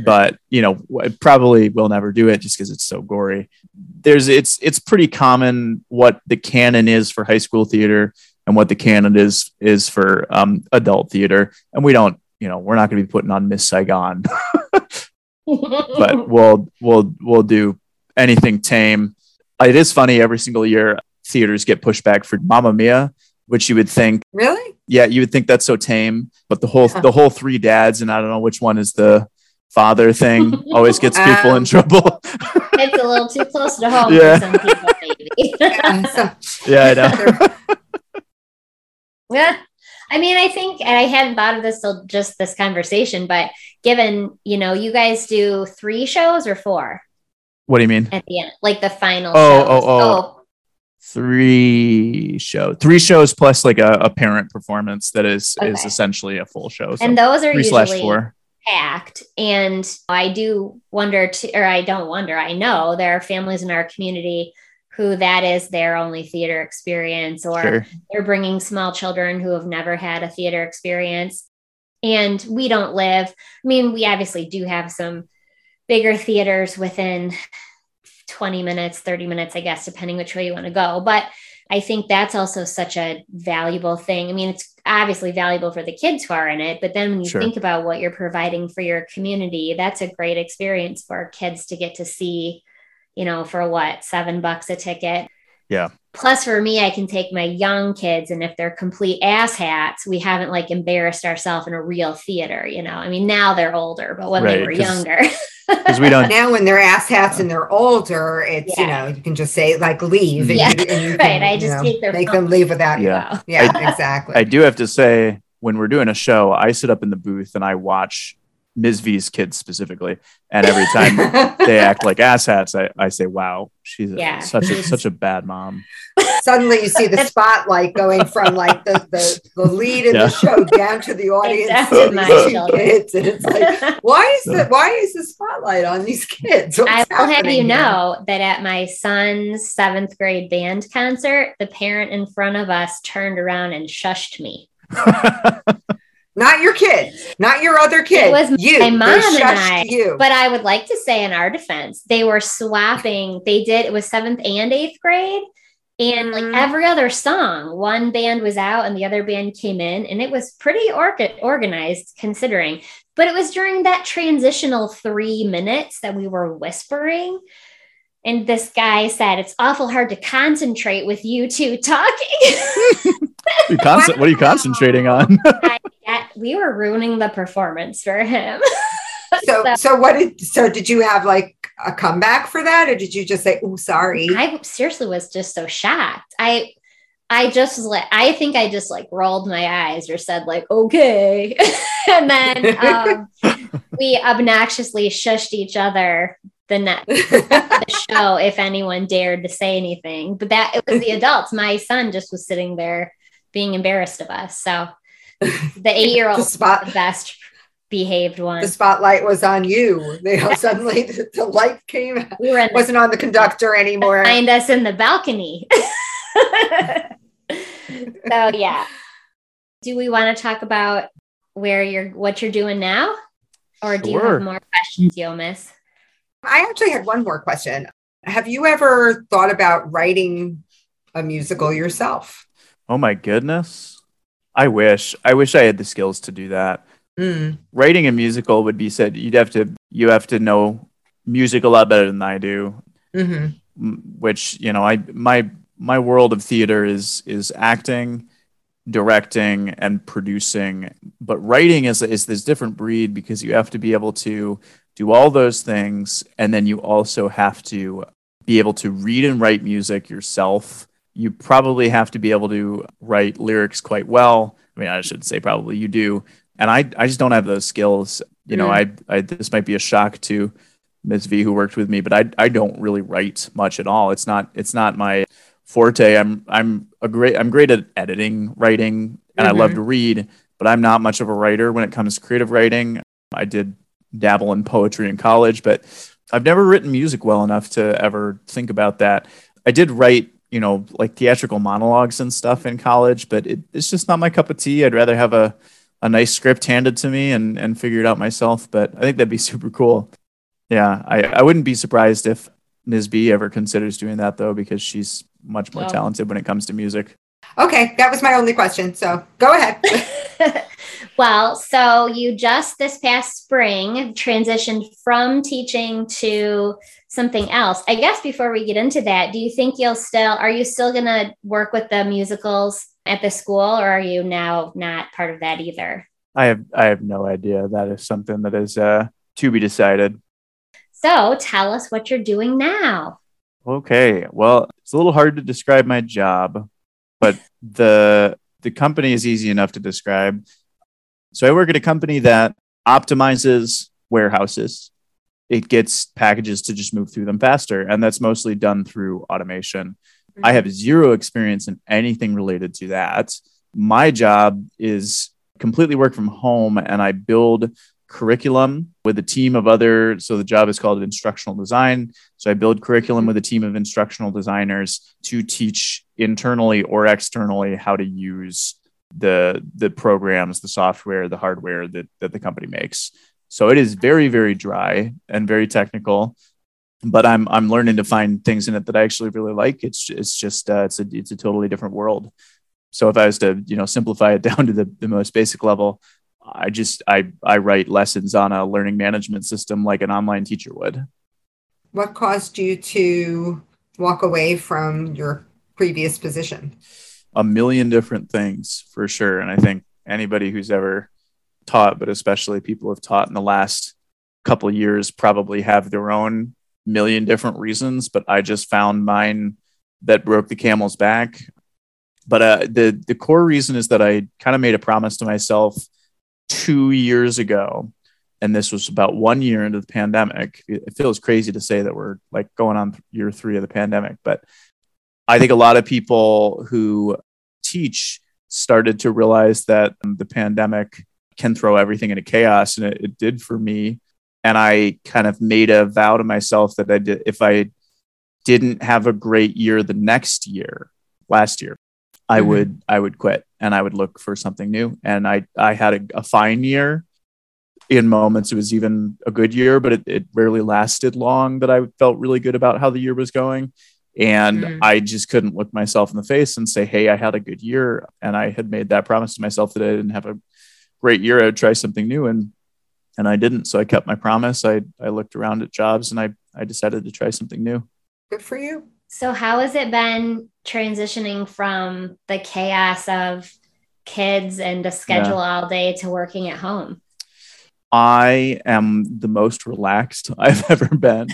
But you know probably will never do it just because it's so gory. There's it's it's pretty common what the canon is for high school theater and what the canon is is for um, adult theater and we don't you know we're not going to be putting on miss saigon *laughs* but *laughs* we'll we'll we'll do anything tame. It is funny every single year theaters get pushed back for Mamma Mia, which you would think, really? yeah, you would think that's so tame, but the whole Yeah. the whole three dads and I don't know which one is the father thing *laughs* always gets people in Um, trouble. it's a little too close to home Yeah. for some people, maybe. Yeah, so- yeah, I know. Yeah. *laughs* I mean, I think, and I hadn't thought of this till just this conversation, but given, you know, you guys do three shows or four what do you mean? at the end, like the final Oh, shows. oh, oh. Three show, three shows plus like a, a parent performance that is is essentially a full show. So And those are three slash usually four. packed. And I do wonder, to, or I don't wonder, I know there are families in our community who that is their only theater experience, or Sure. they're bringing small children who have never had a theater experience. And we don't live, I mean, we obviously do have some bigger theaters within 20 minutes, 30 minutes, I guess, depending which way you want to go. But I think that's also such a valuable thing. I mean, it's obviously valuable for the kids who are in it, but then when you Sure. think about what you're providing for your community, that's a great experience for kids to get to see, you know, for what, seven bucks a ticket. Yeah. Plus, for me, I can take my young kids, and if they're complete asshats, we haven't like embarrassed ourselves in a real theater, you know. I mean, now they're older, but when they were younger, *laughs* Because we don't Now, when they're asshats and they're older, it's you know you can just say like leave, and, Yeah, you, and you *laughs* right, can, I you just know, take their make phone. them leave without you. Yeah. Wow. Yeah, exactly. I do have to say, when we're doing a show, I sit up in the booth and I watch Ms. V's kids specifically, and every time *laughs* they act like asshats, I, I say, "Wow, she's a- such a such a bad mom." Suddenly, you see the spotlight going from like the the, the lead in Yeah. the show down to the audience, Exactly, to my these two kids, and it's like, *laughs* why is the why is the spotlight on these kids? What's I will have you here? know that at my son's seventh grade band concert, the parent in front of us turned around and shushed me. *laughs* not your kids, not your other kids. It was you. my mom they and I, you. But I would like to say, in our defense, they were swapping. They did it was seventh and eighth grade, and like Mhm. every other song, one band was out and the other band came in, and it was pretty orga- organized considering. But it was during that transitional three minutes that we were whispering. And this guy said, It's awful hard to concentrate with you two talking. *laughs* You concent- what are you concentrating on? *laughs* Yeah, we were ruining the performance for him. *laughs* so, so what did so did you have like a comeback for that, or did you just say, "Oh, sorry"? I seriously was just so shocked. I I just was like, I think I just like rolled my eyes or said like, okay. *laughs* and then um, *laughs* we obnoxiously shushed each other the next the show if anyone dared to say anything. But that it was the adults. My son just was sitting there being embarrassed of us. So the *laughs* eight year old spot the best behaved one. the spotlight was on you. You know, suddenly *laughs* the, the light came. We were in wasn't on the conductor anymore. find us in the balcony. *laughs* so yeah. Do we want to talk about where you're what you're doing now? Or do you have more questions, Yomis? I actually had one more question. Have you ever thought about writing a musical yourself? oh my goodness, I wish I wish I had the skills to do that. Mm. Writing a musical would be said you'd have to you have to know music a lot better than I do. hmm which you know i my my world of theater is is acting directing and producing but writing is is this different breed because you have to be able to do all those things. And then you also have to be able to read and write music yourself. You probably have to be able to write lyrics quite well. I mean, I should say probably you do. And I, I just don't have those skills. You know, mm. I, I, this might be a shock to Ms. V who worked with me, but I, I don't really write much at all. It's not, it's not my forte. I'm, I'm a great, I'm great at editing, writing, and I love mm-hmm. to read, but I'm not much of a writer when it comes to creative writing. I did dabble in poetry in college, but I've never written music well enough to ever think about that. I did write, you know, like theatrical monologues and stuff in college, but it, it's just not my cup of tea. I'd rather have a, a nice script handed to me and, and figure it out myself. But I think that'd be *laughs* super cool. Yeah, I, I wouldn't be surprised if Ms. V ever considers doing that though, because she's much more Well. talented when it comes to music. Okay, that was my only question. So go ahead. *laughs* well, so you just this past spring transitioned from teaching to something else. I guess before we get into that, do you think you'll still are you still going to work with the musicals at the school or are you now not part of that either? I have I have no idea. That is something that is uh, to be decided. So, tell us what you're doing now. Okay. Well, it's a little hard to describe my job, but the the company is easy enough to describe. So I work at a company that optimizes warehouses. It gets packages to just move through them faster, and that's mostly done through automation. I mm-hmm. have zero experience in anything related to that. My job is completely work from home, and I build curriculum with a team of other. So the job is called instructional design. So I build curriculum with a team of instructional designers to teach internally or externally how to use the the programs, the software, the hardware that that the company makes. So it is very very dry and very technical, but I'm I'm learning to find things in it that I actually really like. It's it's just uh, it's a it's a totally different world. So if I was to you know simplify it *laughs* down to the, the most basic level, I just I I write lessons on a learning management system like an online teacher would. what caused you to walk away from your previous position? A million different things for sure, and I think anybody who's ever taught, but especially people who have taught in the last couple years, probably have their own million different reasons. But I just found mine that broke the camel's back. But uh, the the core reason is that I kind of made a promise to myself two years ago, and this was about one year into the pandemic. It feels crazy to say that we're like going on year three of the pandemic, but I think a lot of people who teach started to realize that the pandemic can throw everything into chaos, and it, it did for me. And I kind of made a vow to myself that I did if I didn't have a great year the next year, last year, I Mhm. would I would quit and I would look for something new. And I I had a, a fine year. In moments, it was even a good year, but it, it rarely lasted long. That I felt really good about how the year was going, and Mm. I just couldn't look myself in the face and say, "Hey, I had a good year," and I had made that promise to myself that I didn't have a great year. I would try something new, and and I didn't. So I kept my promise. I I looked around at jobs, and I I decided to try something new. Good for you. So, how has it been transitioning from the chaos of kids and a schedule all day to working at home? I am the most relaxed *laughs* I've ever been.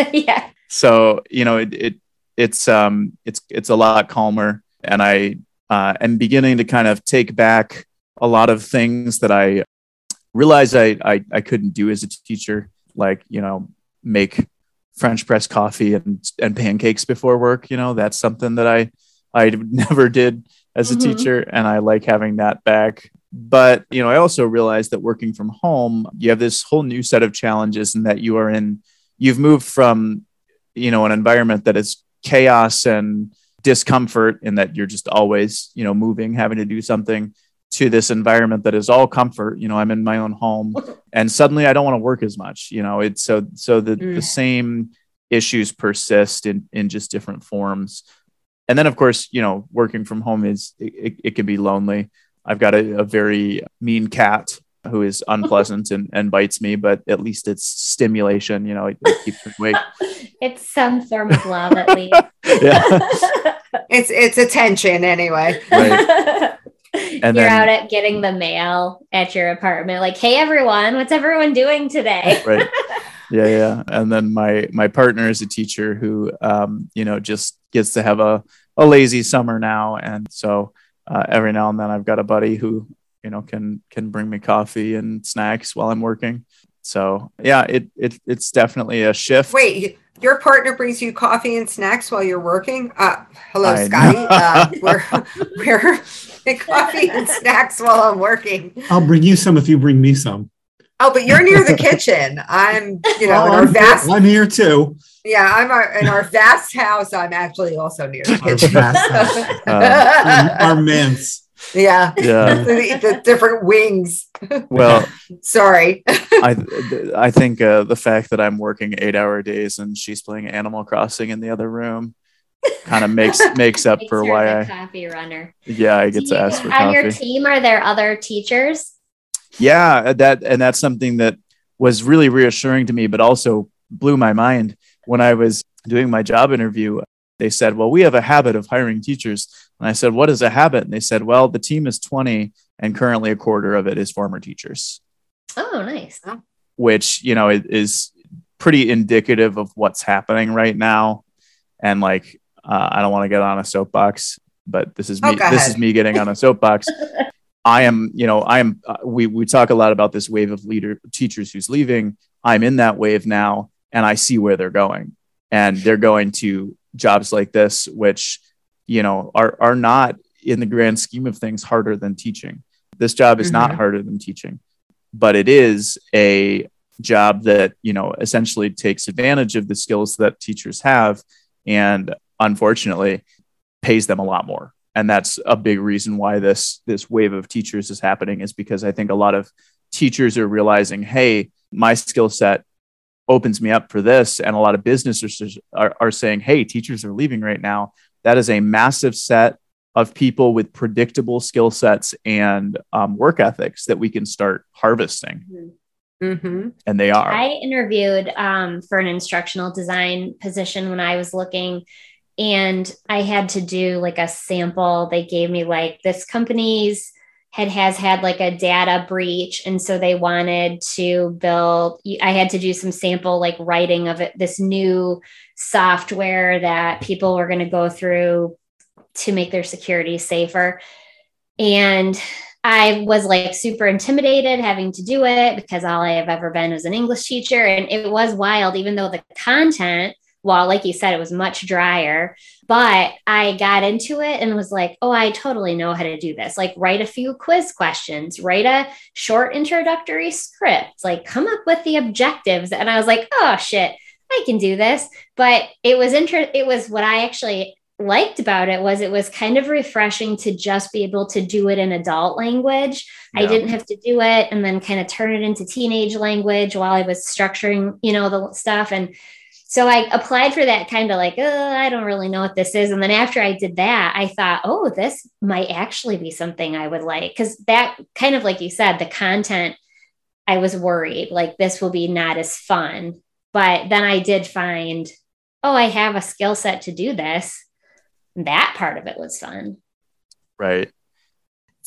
*laughs* yeah. so you know it, it it's um it's it's a lot calmer and i uh, am beginning to kind of take back a lot of things that i realized I, I i couldn't do as a teacher like you know make french press coffee and and pancakes before work you know that's something that i i *laughs* never did as a Mhm. teacher and i like having that back but you know i also realized that working from home you have this whole new set of challenges and that you are in you've moved from you know an environment that is chaos and discomfort in that you're just always you know moving having to do something to this environment that is all comfort you know i'm in my own home *laughs* and suddenly i don't want to work as much you know it's so so the, Mm. the same issues persist in in just different forms and then of course you know working from home is it, it, it can be lonely i've got a, a very mean cat who is unpleasant and, and bites me but at least it's stimulation you know it, it keeps me awake *laughs* It's some form of love, at least. *laughs* yeah It's it's attention anyway. Right. And You're then- out at getting the mail at your apartment, like, hey everyone, what's everyone doing today? *laughs* right. Yeah yeah and then my my partner is a teacher who um you know just gets to have a, a lazy summer now. And so uh, every now and then i've got a buddy who you know can can bring me coffee and snacks while i'm working. So yeah it, it it's definitely a shift. Wait, y- your partner brings you coffee and snacks while you're working? Uh, hello, I Scotty. Uh, we're *laughs* we're coffee and snacks while I'm working. I'll bring you some if you bring me some. Oh, but you're near the kitchen. I'm, you know, *laughs* in our I'm, vast. I'm here too. Yeah, I'm our, in our vast house. I'm actually also near the Our kitchen. vast house. Uh, *laughs* Our, our manse. Yeah, *laughs* yeah *laughs* the, the different wings. *laughs* well Sorry. i i think uh, the fact that i'm working eight hour days and she's playing animal crossing in the other room kind of makes makes up Makes for her why the i coffee runner. yeah i Do get to you- ask for on your team, are there other teachers? yeah that and that's something that was really reassuring to me but also blew my mind when i was doing my job interview they said well we have a habit of hiring teachers. And i said what is a habit? And they said well the team is 20 and currently a quarter of it is former teachers. Oh, nice. which you know is pretty indicative of what's happening right now. And like uh, i don't want to get on a soapbox but this is Oh, me go this is me getting on a soapbox. *laughs* I am you know i am uh, we we talk a lot about this wave of leader teachers who's leaving. I'm in that wave now and i see where they're going. And they're going to jobs like this which you know are are not in the grand scheme of things harder than teaching this job is not Mhm. harder than teaching but it is a job that you know essentially takes advantage of the skills that teachers have and unfortunately pays them a lot more and that's a big reason why this this wave of teachers is happening is because i think a lot of teachers are realizing hey my skill set opens me up for this. And a lot of businesses are, are saying hey teachers are leaving right now. That is a massive set of people with predictable skill sets and um, work ethics that we can start harvesting. Hmm and they are. I interviewed um, for an instructional design position when I was looking, and I had to do like a sample. They gave me like this company's had has had like a data breach, and so they wanted to build. I had to do some sample like writing of it, this new software that people were going to go through to make their security safer, and I was like super intimidated having to do it because all I have ever been is an English teacher. And it was wild, even though the content, while like you said, it was much drier, but I got into it and was like, oh, I totally know how to do this. Like, write a few quiz questions, write a short introductory script, like, come up with the objectives. And I was like, oh, shit. I can do this, but it was inter- it was what I actually liked about it was it was kind of refreshing to just be able to do it in adult language. I didn't have to do it and then kind of turn it into teenage language while I was structuring, you know, the stuff. And so I applied for that kind of like, oh, I don't really know what this is. And then after I did that, I thought, oh, this might actually be something I would like. Cause that kind of like you said, the content, I was worried like this will be not as fun. But then I did find, oh, I have a skill set to do this. That part of it was fun. right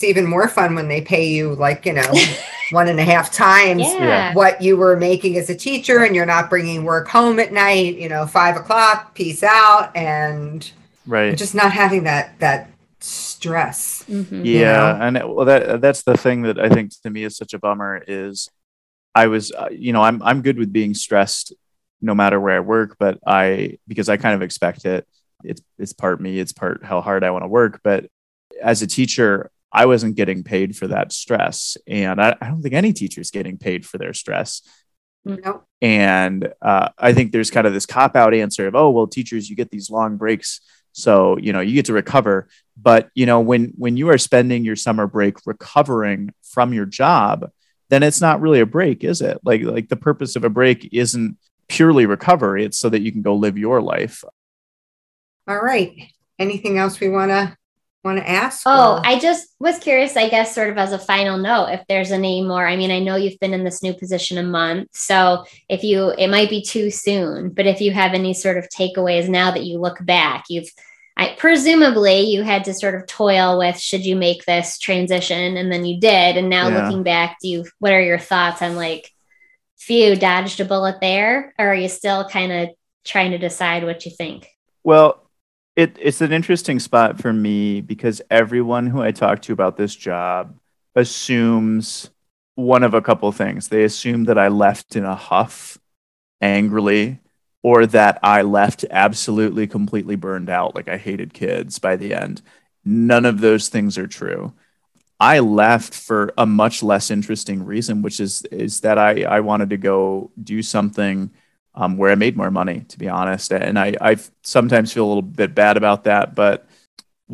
It's even more fun when they pay you like, you know, *laughs* one and a half times Yeah. what you were making as a teacher and you're not bringing work home at night, you know, five o'clock, peace out. And right just not having that, that stress. Mhm. you yeah know? and it, well that that's the thing that i think to me is such a bummer is i was uh, you know i'm i'm good with being stressed no matter where i work but i because i kind of expect it it's it's part me it's part how hard i want to work but as a teacher i wasn't getting paid for that stress and i, I don't think any teacher is getting paid for their stress Nope. and uh, I think there's kind of this cop out answer of, oh, well, teachers, you get these long breaks. So, you know, you get to recover. But, you know, when, when you are spending your summer break recovering from your job, then it's not really a break, is it? Like, like the purpose of a break isn't purely recovery. It's so that you can go live your life. All right. Anything else we want to, want to ask? Oh, or- I just was curious, I guess, sort of as a final note, if there's any more. I mean, I know you've been in this new position a month. So if you, it might be too soon, but if you have any sort of takeaways now that you look back, you've I presumably you had to sort of toil with should you make this transition and then you did and now Yeah. looking back do you what are your thoughts on like phew dodged a bullet there or are you still kind of trying to decide what you think Well, it, it's an interesting spot for me because everyone who I talk to about this job assumes one of a couple things. They assume that I left in a huff angrily, or that I left absolutely completely burned out, like I hated kids by the end. None of those things are true. I left for a much less interesting reason, which is is that I, I wanted to go do something um, where I made more money, to be honest. And I, I sometimes feel a little bit bad about that. But,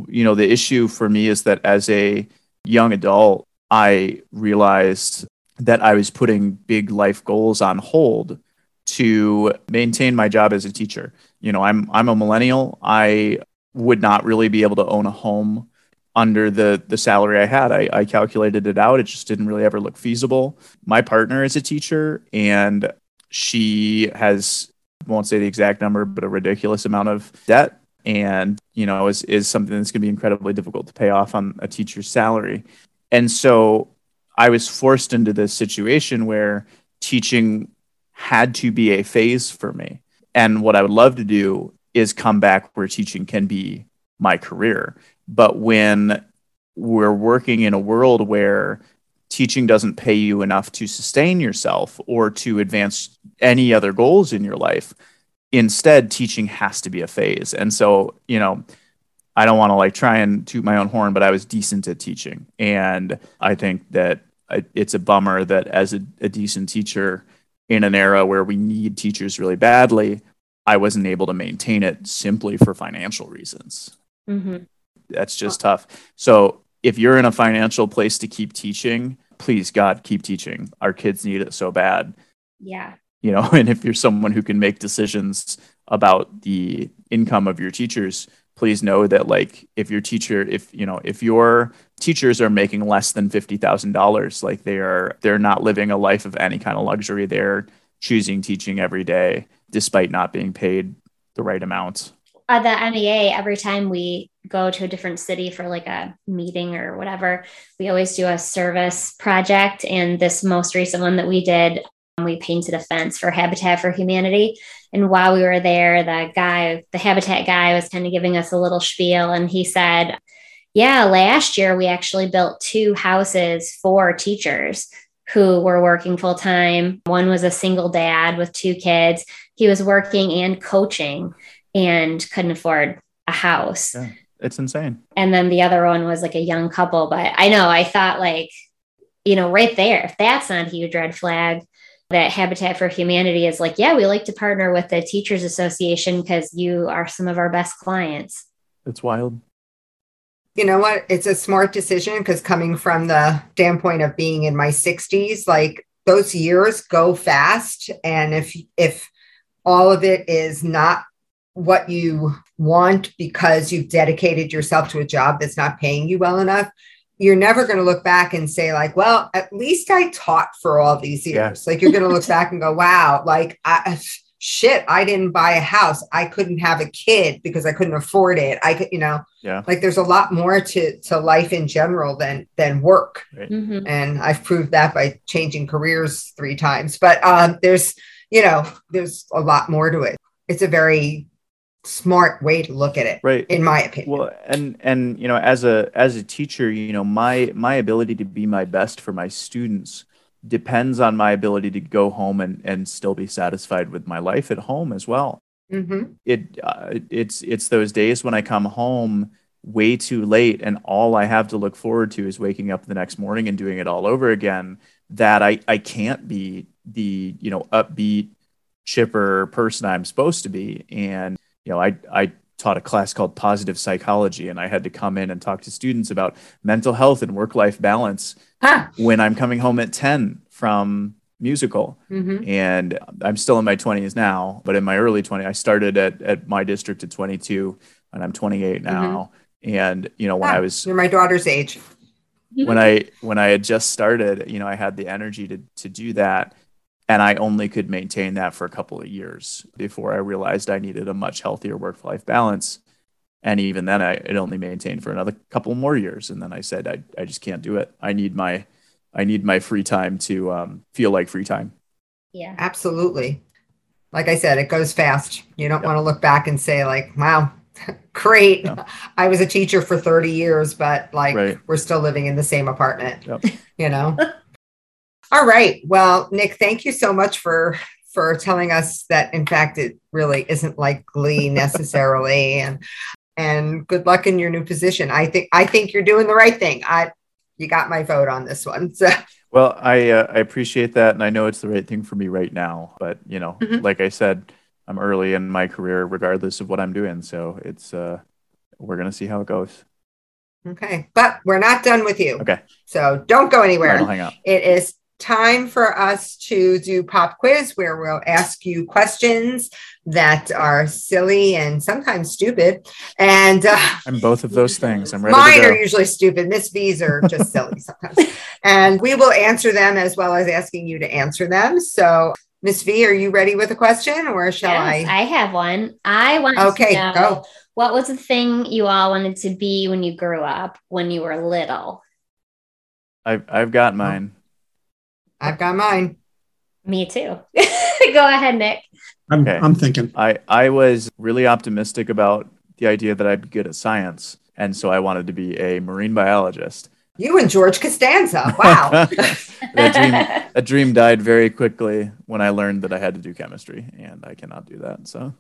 you know, the issue for me is that as a young adult, I realized that I was putting big life goals on hold to maintain my job as a teacher. You know, I'm I'm a millennial. I would not really be able to own a home under the the salary I had. I, I calculated it out. It just didn't really ever look feasible. My partner is a teacher and she has won't say the exact number, but a ridiculous amount of debt. And, you know, is is something that's gonna be incredibly difficult to pay off on a teacher's salary. And so I was forced into this situation where teaching had to be a phase for me. And what I would love to do is come back where teaching can be my career. But when we're working in a world where teaching doesn't pay you enough to sustain yourself or to advance any other goals in your life, instead, teaching has to be a phase. And so, you know, I don't want to like try and toot my own horn, but I was decent at teaching. And I think that it's a bummer that as a, a decent teacher in an era where we need teachers really badly, I wasn't able to maintain it simply for financial reasons. mm-hmm. That's just tough. So if you're in a financial place to keep teaching, please God, keep teaching. Our kids need it so bad. Yeah. You know *laughs* and if you're someone who can make decisions about the income of your teachers please know that like if your teacher if you know if your teachers are making less than $50,000 like they are they're not living a life of any kind of luxury. They're choosing teaching every day despite not being paid the right amount. At the MEA, every time we go to a different city for like a meeting or whatever, we always do a service project. And this most recent one that we did, um, we painted a fence for Habitat for Humanity. And while we were there, the guy, the Habitat guy, was kind of giving us a little spiel. And he said, Yeah, last year we actually built two houses for teachers who were working full time. One was a single dad with two kids. He was working and coaching and couldn't afford a house. Yeah. It's insane And then the other one was like a young couple. But I know I thought, like, you know, right there, if that's not a huge red flag, that Habitat for Humanity is like, yeah, we like to partner with the Teachers Association because you are some of our best clients. it's wild you know what it's a smart decision because coming from the standpoint of being in my 60s like those years go fast and if if all of it is not what you want because you've dedicated yourself to a job that's not paying you well enough you're never going to look back and say like well at least i taught for all these years. Like you're going to look back and go wow like i shit i didn't buy a house. I couldn't have a kid because i couldn't afford it. I could you know? Yeah. Like there's a lot more to to life in general than than work. Mhm. and i've proved that by changing careers three times. But um there's you know there's a lot more to it. It's a very smart way to look at it right. in my opinion. Well and and you know as a as a teacher you know my my ability to be my best for my students depends on my ability to go home and and still be satisfied with my life at home as well. Mhm. it uh, it's it's those days when i come home way too late and all i have to look forward to is waking up the next morning and doing it all over again that i i can't be the you know upbeat chipper person i'm supposed to be. And you know i i taught a class called positive psychology and i had to come in and talk to students about mental health and work life balance Huh. when i'm coming home at 10 from musical Mhm. and I'm still in my 20s now, but in my early 20s, I started at, at my district at 22 and I'm 28 now. And, you know, when Ah, I was, you're my daughter's age when *laughs* I, when I had just started, you know, I had the energy to, to do that. And I only could maintain that for a couple of years before I realized I needed a much healthier work life balance. And even then, I it only maintained for another couple more years, and then I said, I, I just can't do it. I need my I need my free time to um, feel like free time. Yeah. Absolutely. Like I said, it goes fast. You don't want to look back and say, like, wow, *laughs* great. Yeah. I was a teacher for 30 years, but like Right. we're still living in the same apartment, Yep. you know? *laughs* All right. Well, Nick, thank you so much for for telling us that in fact it really isn't like glee *laughs* necessarily and and good luck in your new position. I think I think you're doing the right thing. I you got my vote on this one. So Well, I uh, I appreciate that, and I know it's the right thing for me right now. But you know, Mhm. like I said, I'm early in my career, regardless of what I'm doing. So it's uh, we're gonna see how it goes. Okay, but we're not done with you. Okay. So don't go anywhere. right, I'll hang out. It is time for us to do pop quiz where we'll ask you questions that are silly and sometimes stupid. And uh, I'm both of those things. I'm ready mine to are usually stupid. Miss V's are just *laughs* silly sometimes. And we will answer them as well as asking you to answer them. So, Miss V, are you ready with a question or shall Yes, I? I have one. I want Okay, to know go. what was the thing you all wanted to be when you grew up, when you were little? I've I've got mine. I've got mine. Me too. *laughs* Go ahead, Nick. I'm, Okay. I'm thinking. I I was really optimistic about the idea that I'd be good at science, and so I wanted to be a marine biologist. You and George Costanza. Wow. *laughs* that dream that dream died very quickly when I learned that I had to do chemistry, and I cannot do that. So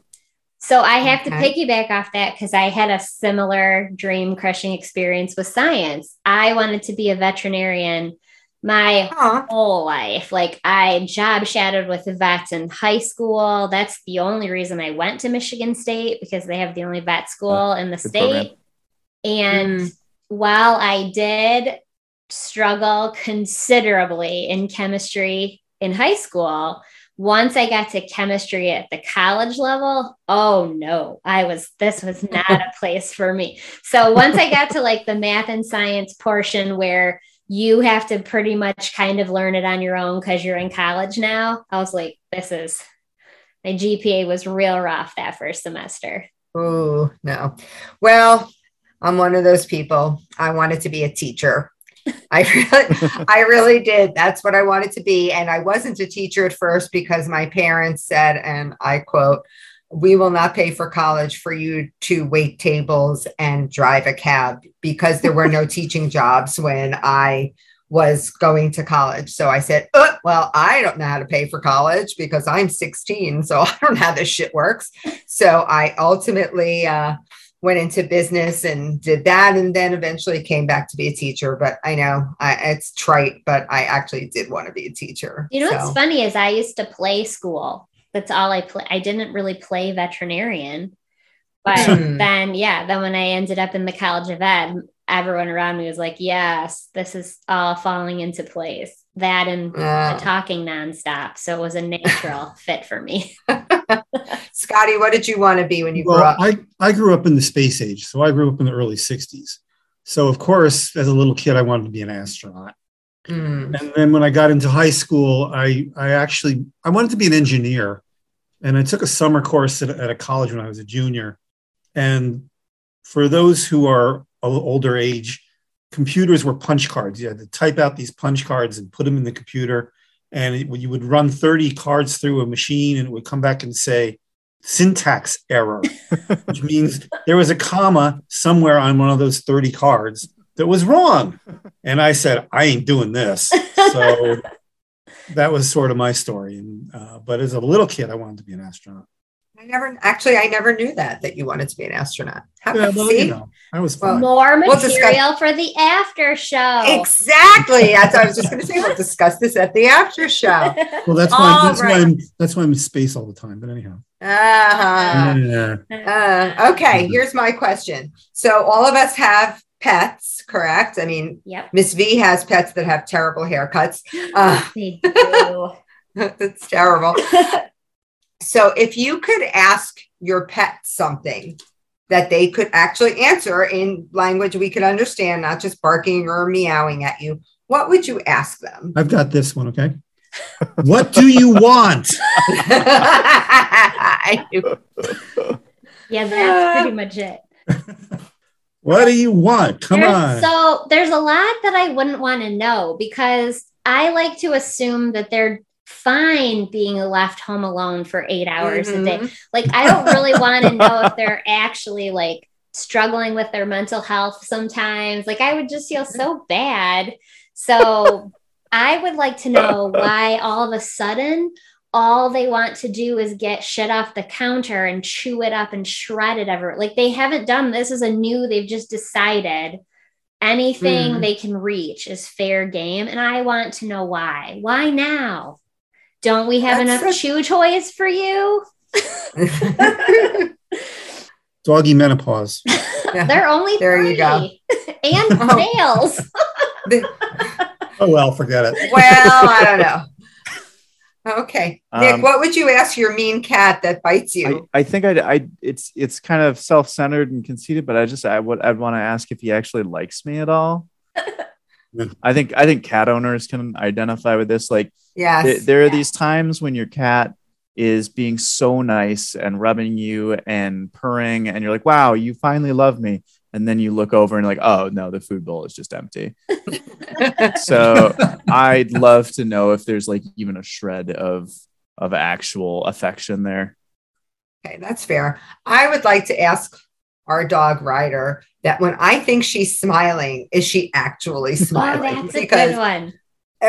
So I have to Okay. piggyback off that because I had a similar dream crushing experience with science. I wanted to be a veterinarian my Aw. whole life. Like I job shadowed with the vets in high school. That's the only reason I went to Michigan State because they have the only vet school in the state. program. And Mm. while I did struggle considerably in chemistry in high school, once I got to chemistry at the college level, oh no, I was, this was not *laughs* a place for me. So once I got to like the math and science portion where you have to pretty much kind of learn it on your own because you're in college now, I was like, this is, my GPA was real rough that first semester. Oh, no. Well, I'm one of those people. I wanted to be a teacher. *laughs* I really, I really did. That's what I wanted to be. And I wasn't a teacher at first because my parents said, and I quote, we will not pay for college for you to wait tables and drive a cab because there were no *laughs* teaching jobs when I was going to college. So I said, uh, well, I don't know how to pay for college because I'm 16. So *laughs* I don't know how this shit works. So I ultimately uh, went into business and did that. And then eventually came back to be a teacher. But I know I, it's trite, but I actually did want to be a teacher. You know So- what's funny is I used to play school. That's all I play. I didn't really play veterinarian. But Hmm. then, yeah, then when I ended up in the College of Ed, everyone around me was like, yes, this is all falling into place. That and Uh, the talking nonstop. So it was a natural *laughs* fit for me. *laughs* Scotty, what did you want to be when you grew Well, up? I, I grew up in the space age. So I grew up in the early 60s. So, of course, as a little kid, I wanted to be an astronaut. Mm. And then when I got into high school, I, I actually I wanted to be an engineer. And I took a summer course at, at a college when I was a junior. And for those who are older age, computers were punch cards. You had to type out these punch cards and put them in the computer. And it, you would run 30 cards through a machine and it would come back and say syntax error, *laughs* which means there was a comma somewhere on one of those 30 cards that was wrong. And I said, I ain't doing this. *laughs* So that was sort of my story. And, uh, but as a little kid, I wanted to be an astronaut. I never actually I never knew that that you wanted to be an astronaut. How Yeah, well, see? you know, I was Well, fine. More We'll material for the after show. Exactly. That's what I was just going to say. We'll discuss this at the after show. *laughs* well, that's why all that's why. I'm that's why I'm in space all the time. But anyhow, Uh-huh. yeah. Uh, okay, here's my question. So all of us have pets, correct? I mean, Yep. Miss V has pets that have terrible haircuts. Uh, *gasps* They do. *laughs* that's terrible. *laughs* So if you could ask your pet something that they could actually answer in language we could understand, not just barking or meowing at you, what would you ask them? I've got this one. Okay. what do you want? *laughs* Yeah, that's pretty much it. What do you want? Come There's- on. So there's a lot that I wouldn't want to know because I like to assume that they're fine being left home alone for eight hours a day. Mhm. Like I don't really want to know if they're actually like struggling with their mental health sometimes. Like I would just feel so bad. So I would like to know *laughs* why all of a sudden all they want to do is get shit off the counter and chew it up and shred it ever. Like they haven't done this is a new, they've just decided anything Mhm. they can reach is fair game. And I want to know why. Why now? Don't we have That's enough a- chew toys for you? *laughs* Doggy menopause. They're only There three. you go. and Oh. nails. *laughs* *laughs* Oh well, forget it. well, I don't know. Okay, Nick, Um, what would you ask your mean cat that bites you? I think I, I it's it's kind of self-centered and conceited, but I just I would I'd want to ask if he actually likes me at all. *laughs* I think I think cat owners can identify with this. Like yes. th- there are these times when your cat is being so nice and rubbing you and purring, and you're like, "Wow, you finally love me." And then you look over and like, "Oh no, the food bowl is just empty." *laughs* so I'd love to know if there's like even a shred of of actual affection there. Okay, that's fair. I would like to ask our dog Ryder that when I think she's smiling, is she actually Oh, smiling? that's a good one.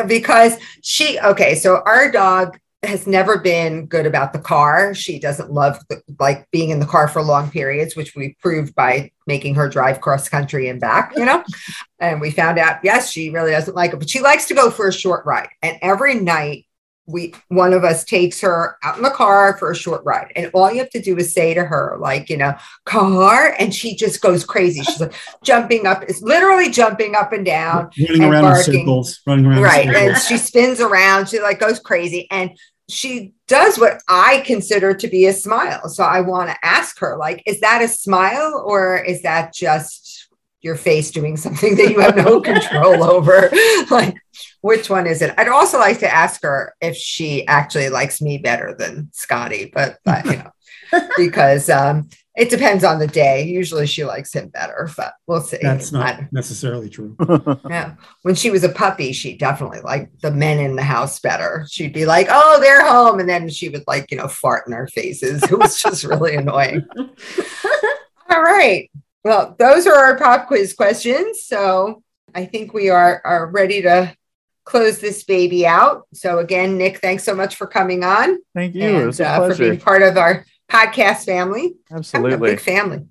because she okay, so our dog has never been good about the car. She doesn't love the, like being in the car for long periods, which we proved by making her drive cross country and back, you know. *laughs* and we found out yes, she really doesn't like it, but she likes to go for a short ride. And every night we one of us takes her out in the car for a short ride. And all you have to do is say to her like you know car? And she just goes crazy. She's like *laughs* jumping up it's literally jumping up and down running and around in circles, running around. right. and she spins around. She like goes crazy. And she does what i consider to be a smile. So i want to ask her like is that a smile or is that just your face doing something that you have no *laughs* control over? *laughs* Like which one is it i'd also like to ask her if she actually likes me better than scotty but, but you know *laughs* because um it depends on the day usually she likes him better but we'll see That's I- not necessarily true. *laughs* yeah. When she was a puppy, she definitely liked the men in the house better. She'd be like, oh, they're home. And then she would like, you know, fart in our faces. *laughs* It was just really annoying. All right. Well, those are our pop quiz questions. So I think we are, are ready to close this baby out. So again, Nick, thanks so much for coming on Thank you. and it was a uh, for being part of our podcast family. I'm a Absolutely. big family.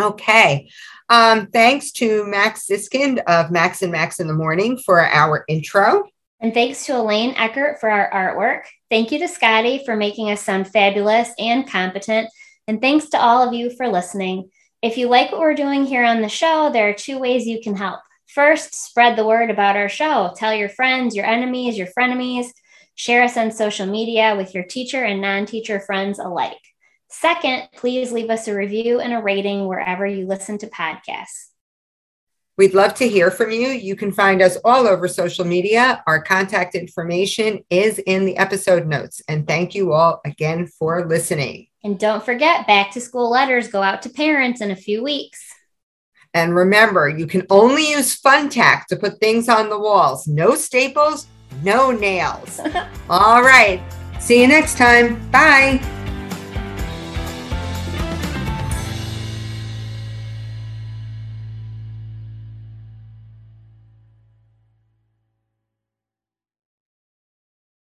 Okay. Um, thanks to Max Siskind of Max and Max in the Morning for our intro. And thanks to Elaine Eckert for our artwork. Thank you to Scotty for making us sound fabulous and competent. And thanks to all of you for listening. If you like what we're doing here on the show, there are two ways you can help. First, spread the word about our show. Tell your friends, your enemies, your frenemies. Share us on social media with your teacher and non teacher friends alike. Second, please leave us a review and a rating wherever you listen to podcasts. We'd love to hear from you. You can find us all over social media. Our contact information is in the episode notes. And thank you all again for listening. And don't forget, back to school letters go out to parents in a few weeks. And remember, you can only use Fun-Tak to put things on the walls. No staples, no nails. *laughs* all right. See you next time. Bye.